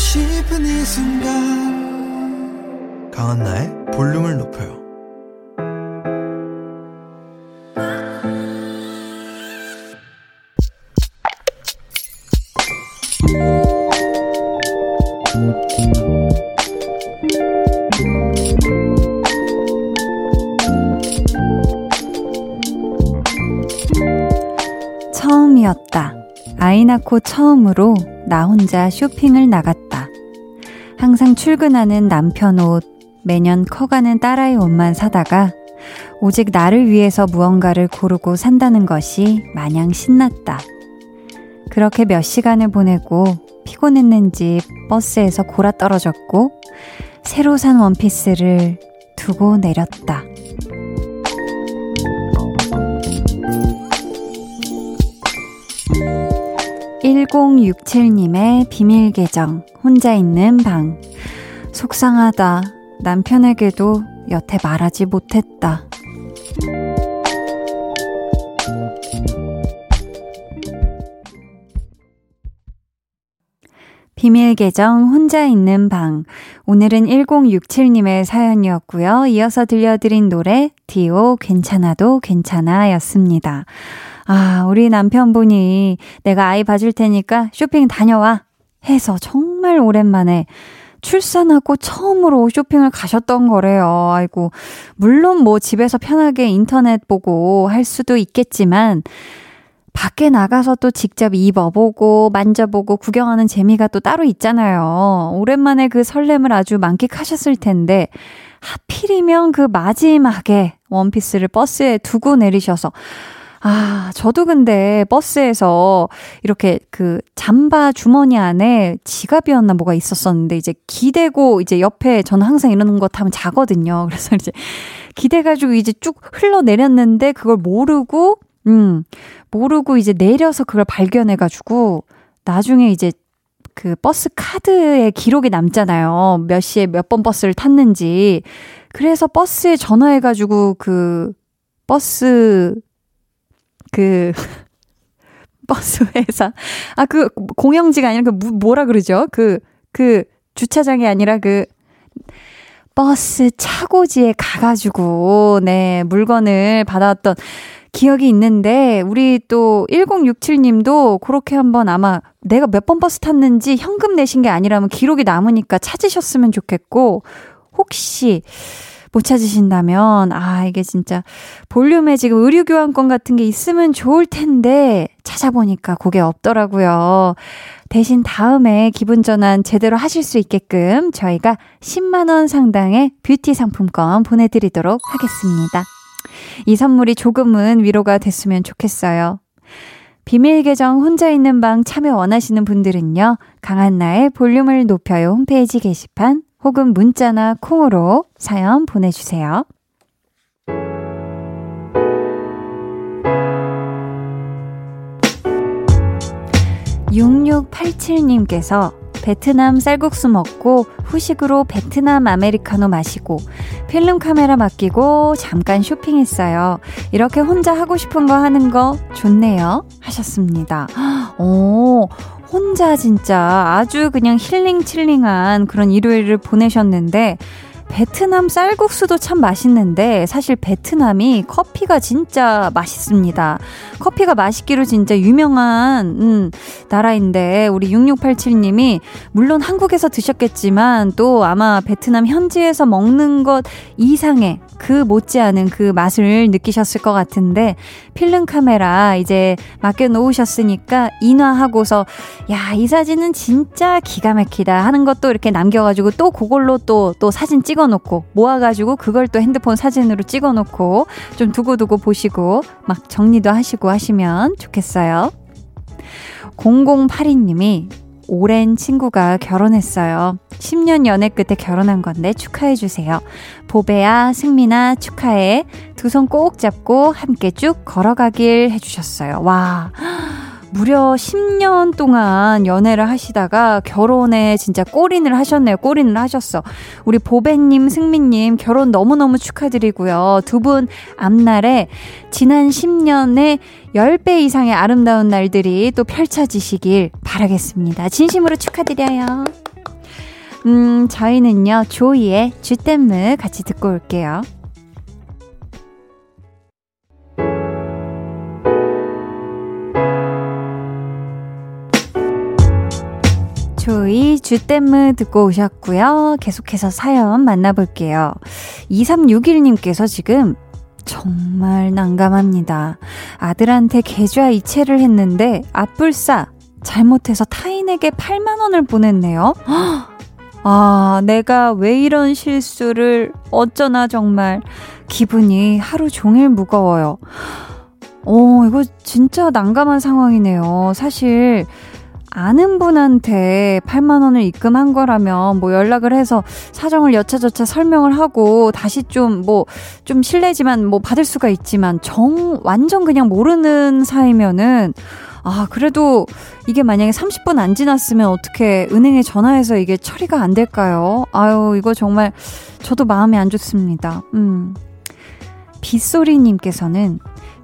[SPEAKER 11] 싶은 이 순간
[SPEAKER 12] 강한나의 볼륨을 높여요.
[SPEAKER 1] 처음이었다. 아이 낳고 처음으로 나 혼자 쇼핑을 나갔다. 항상 출근하는 남편 옷, 매년 커가는 딸아이 옷만 사다가 오직 나를 위해서 무언가를 고르고 산다는 것이 마냥 신났다. 그렇게 몇 시간을 보내고 피곤했는지 버스에서 골아 떨어졌고 새로 산 원피스를 두고 내렸다. 1067님의 비밀 계정, 혼자 있는 방. 속상하다. 남편에게도 여태 말하지 못했다. 비밀 계정 혼자 있는 방. 오늘은 1067님의 사연이었고요. 이어서 들려드린 노래 디오 괜찮아도 괜찮아 였습니다. 아, 우리 남편분이 내가 아이 봐줄 테니까 쇼핑 다녀와 해서 정말 오랜만에 출산하고 처음으로 쇼핑을 가셨던 거래요. 아이고, 물론 뭐 집에서 편하게 인터넷 보고 할 수도 있겠지만, 밖에 나가서 또 직접 입어보고 만져보고 구경하는 재미가 또 따로 있잖아요. 오랜만에 그 설렘을 아주 만끽하셨을 텐데, 하필이면 그 마지막에 원피스를 버스에 두고 내리셔서, 아, 저도 근데 버스에서 이렇게 그 잠바 주머니 안에 지갑이었나 뭐가 있었었는데 이제 기대고 이제 옆에 저는 항상 이러는 거 타면 자거든요. *laughs* 그래서 이제 기대가지고 이제 쭉 흘러내렸는데 그걸 모르고, 음, 모르고 이제 내려서 그걸 발견해가지고 나중에 이제 그 버스 카드에 기록이 남잖아요. 몇 시에 몇 번 버스를 탔는지. 그래서 버스에 전화해가지고 그 버스 그 *laughs* 버스 회사 아 그 공영지가 아니라 그 뭐라 그러죠? 그그 그 주차장이 아니라 그 버스 차고지에 가가지고 네 물건을 받아왔던 기억이 있는데 우리 또 1067님도 그렇게 한번 아마 내가 몇 번 버스 탔는지 현금 내신 게 아니라면 기록이 남으니까 찾으셨으면 좋겠고 혹시 못 찾으신다면, 아, 이게 진짜 볼륨에 지금 의류 교환권 같은 게 있으면 좋을 텐데, 찾아보니까 그게 없더라고요. 대신 다음에 기분 전환 제대로 하실 수 있게끔 저희가 10만원 상당의 뷰티 상품권 보내드리도록 하겠습니다. 이 선물이 조금은 위로가 됐으면 좋겠어요. 비밀 계정 혼자 있는 방 참여 원하시는 분들은요, 강한나의 볼륨을 높여요 홈페이지 게시판 혹은 문자나 콩으로 사연 보내주세요. 6687님께서 베트남 쌀국수 먹고 후식으로 베트남 아메리카노 마시고 필름 카메라 맡기고 잠깐 쇼핑했어요. 이렇게 혼자 하고 싶은 거 하는 거 좋네요. 하셨습니다. 오, 혼자 진짜 아주 그냥 힐링 칠링한 그런 일요일을 보내셨는데 베트남 쌀국수도 참 맛있는데 사실 베트남이 커피가 진짜 맛있습니다. 커피가 맛있기로 진짜 유명한 음, 나라인데 우리 6687님이 물론 한국에서 드셨겠지만 또 아마 베트남 현지에서 먹는 것 이상의 그 못지않은 그 맛을 느끼셨을 것 같은데 필름 카메라 이제 맡겨 놓으셨으니까 인화하고서 야 이 사진은 진짜 기가 막히다 하는 것도 이렇게 남겨가지고 또 그걸로 또또 사진 찍어놓고 모아가지고 그걸 또 핸드폰 사진으로 찍어놓고 좀 두고두고 보시고 막 정리도 하시고 하시면 좋겠어요. 0082님이 오랜 친구가 결혼했어요. 10년 연애 끝에 결혼한 건데 축하해주세요. 보배야, 승민아, 축하해. 두 손 꼭 잡고 함께 쭉 걸어가길 해주셨어요. 와. 무려 10년 동안 연애를 하시다가 결혼에 진짜 꼬린을 하셨네요. 꼬린을 하셨어. 우리 보배님, 승민님 결혼 너무너무 축하드리고요. 두 분 앞날에 지난 10년의 10배 이상의 아름다운 날들이 또 펼쳐지시길 바라겠습니다. 진심으로 축하드려요. 음, 저희는요, 조이의 주댐무 같이 듣고 올게요. 조이 주댐무 듣고 오셨고요. 계속해서 사연 만나볼게요. 2361님께서 지금 정말 난감합니다. 아들한테 계좌 이체를 했는데 앞불싸 잘못해서 타인에게 8만 원을 보냈네요. *gasps* 아, 내가 왜 이런 실수를 어쩌나 정말 기분이 하루 종일 무거워요. 어, 이거 진짜 난감한 상황이네요. 사실 아는 분한테 8만 원을 입금한 거라면 뭐 연락을 해서 사정을 여차저차 설명을 하고 다시 좀 뭐좀 뭐 실례지만 뭐 받을 수가 있지만 정 완전 그냥 모르는 사이면은 아, 그래도 이게 만약에 30분 안 지났으면 어떻게 은행에 전화해서 이게 처리가 안 될까요? 아유, 이거 정말 저도 마음이 안 좋습니다. 음. 빗소리님께서는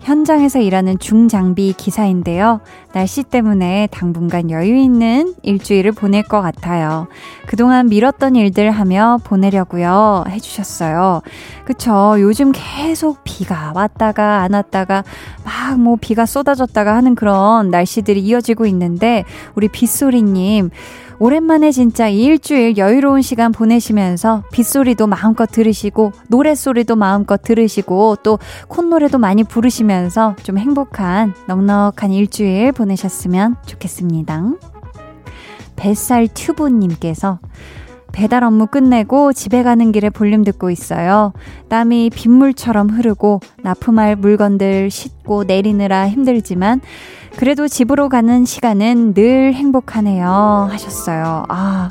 [SPEAKER 1] 현장에서 일하는 중장비 기사인데요. 날씨 때문에 당분간 여유 있는 일주일을 보낼 것 같아요. 그동안 미뤘던 일들 하며 보내려고요. 해주셨어요. 그쵸. 요즘 계속 비가 왔다가 안 왔다가 막 뭐 비가 쏟아졌다가 하는 그런 날씨들이 이어지고 있는데 우리 빗소리님 오랜만에 진짜 일주일 여유로운 시간 보내시면서 빗소리도 마음껏 들으시고 노랫소리도 마음껏 들으시고 또 콧노래도 많이 부르시면서 좀 행복한 넉넉한 일주일 보내셨으면 좋겠습니다. 뱃살 튜브님께서 배달 업무 끝내고 집에 가는 길에 볼륨 듣고 있어요. 땀이 빗물처럼 흐르고 납품할 물건들 싣고 내리느라 힘들지만 그래도 집으로 가는 시간은 늘 행복하네요. 하셨어요. 아,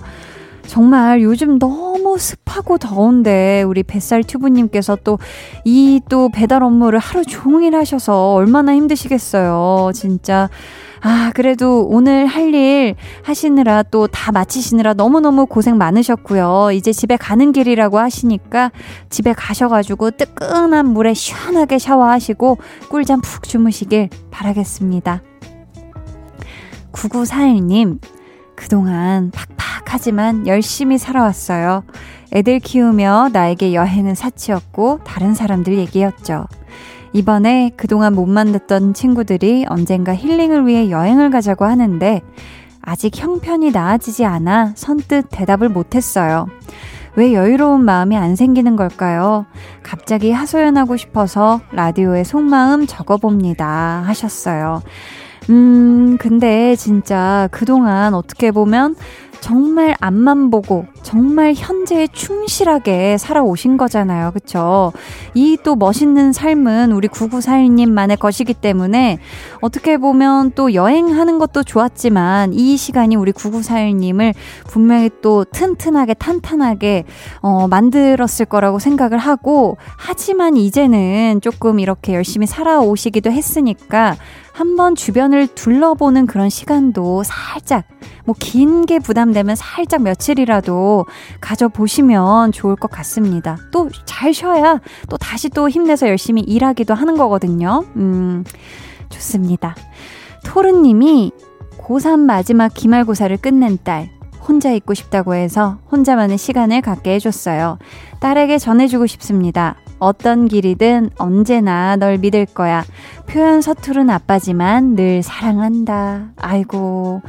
[SPEAKER 1] 정말 요즘 너무 습하고 더운데 우리 뱃살 튜브님께서 또 이또 배달 업무를 하루 종일 하셔서 얼마나 힘드시겠어요. 진짜. 아, 그래도 오늘 할 일 하시느라 또 다 마치시느라 너무너무 고생 많으셨고요. 이제 집에 가는 길이라고 하시니까 집에 가셔가지고 뜨끈한 물에 시원하게 샤워하시고 꿀잠 푹 주무시길 바라겠습니다. 9941님, 그동안 팍팍하지만 열심히 살아왔어요. 애들 키우며 나에게 여행은 사치였고 다른 사람들 얘기였죠. 이번에 그동안 못 만났던 친구들이 언젠가 힐링을 위해 여행을 가자고 하는데 아직 형편이 나아지지 않아 선뜻 대답을 못했어요. 왜 여유로운 마음이 안 생기는 걸까요? 갑자기 하소연하고 싶어서 라디오에 속마음 적어봅니다. 하셨어요. 음, 근데 진짜 그동안 어떻게 보면 정말 앞만 보고 정말 현재에 충실하게 살아오신 거잖아요. 그쵸? 이 또 멋있는 삶은 우리 9941님만의 것이기 때문에 어떻게 보면 또 여행하는 것도 좋았지만 이 시간이 우리 9941님을 분명히 또 튼튼하게 탄탄하게 어, 만들었을 거라고 생각을 하고 하지만 이제는 조금 이렇게 열심히 살아오시기도 했으니까 한번 주변을 둘러보는 그런 시간도 살짝, 뭐, 긴 게 부담되면 살짝 며칠이라도 가져보시면 좋을 것 같습니다. 또 잘 쉬어야 또 다시 또 힘내서 열심히 일하기도 하는 거거든요. 음, 좋습니다. 토르님이 고3 마지막 기말고사를 끝낸 딸, 혼자 있고 싶다고 해서 혼자만의 시간을 갖게 해줬어요. 딸에게 전해주고 싶습니다. 어떤 길이든 언제나 널 믿을 거야. 표현 서투른 아빠지만 늘 사랑한다. 아이고.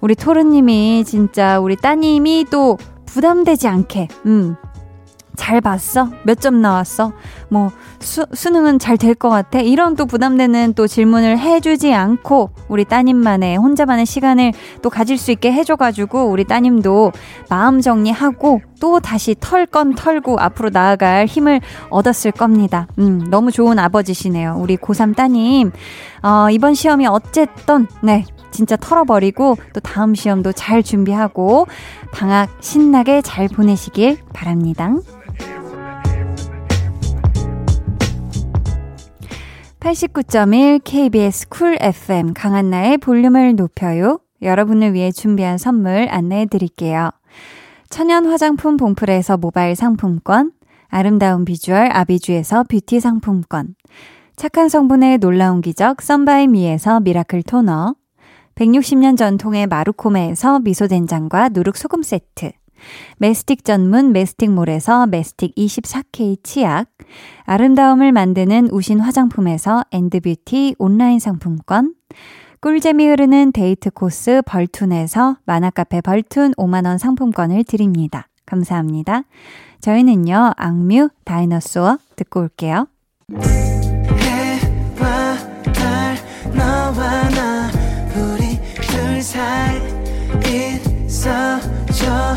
[SPEAKER 1] 우리 토르님이 진짜 우리 따님이 또 부담되지 않게, 음, 잘 봤어? 몇 점 나왔어? 뭐, 수, 수능은 잘 될 것 같아? 이런 또 부담되는 또 질문을 해주지 않고, 우리 따님만의, 혼자만의 시간을 또 가질 수 있게 해줘가지고, 우리 따님도 마음 정리하고, 또 다시 털 건 털고, 앞으로 나아갈 힘을 얻었을 겁니다. 음, 너무 좋은 아버지시네요. 우리 고3 따님. 어, 이번 시험이 어쨌든, 네, 진짜 털어버리고 또 다음 시험도 잘 준비하고 방학 신나게 잘 보내시길 바랍니다. 89.1 KBS 쿨 FM 강한나의 볼륨을 높여요. 여러분을 위해 준비한 선물 안내해 드릴게요. 천연 화장품 봉프레에서 모바일 상품권, 아름다운 비주얼 아비주에서 뷰티 상품권, 착한 성분의 놀라운 기적 썬바이미에서 미라클 토너, 160년 전통의 마루코메에서 미소된장과 누룩소금 세트, 메스틱 전문 메스틱몰에서 메스틱 24K 치약, 아름다움을 만드는 우신 화장품에서 엔드뷰티 온라인 상품권, 꿀잼이 흐르는 데이트 코스 벌툰에서 만화카페 벌툰 5만원 상품권을 드립니다. 감사합니다. 저희는요, 악뮤 다이너소어 듣고 올게요.
[SPEAKER 11] 있어줘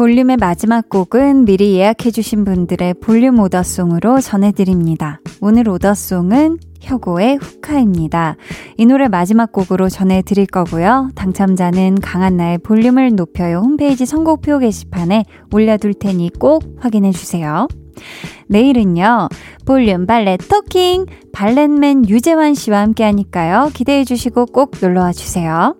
[SPEAKER 1] 볼륨의 마지막 곡은 미리 예약해주신 분들의 볼륨 오더송으로 전해드립니다. 오늘 오더송은 혁오의 후카입니다. 이 노래 마지막 곡으로 전해드릴 거고요. 당첨자는 강한나의 볼륨을 높여요 홈페이지 선곡표 게시판에 올려둘 테니 꼭 확인해주세요. 내일은요, 볼륨 발레 토킹, 발렛맨 유재환 씨와 함께 하니까요. 기대해 주시고 꼭 놀러와 주세요.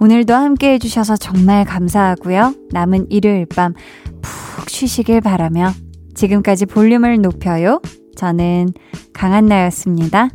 [SPEAKER 1] 오늘도 함께 해주셔서 정말 감사하고요. 남은 일요일 밤 푹 쉬시길 바라며 지금까지 볼륨을 높여요. 저는 강한나였습니다.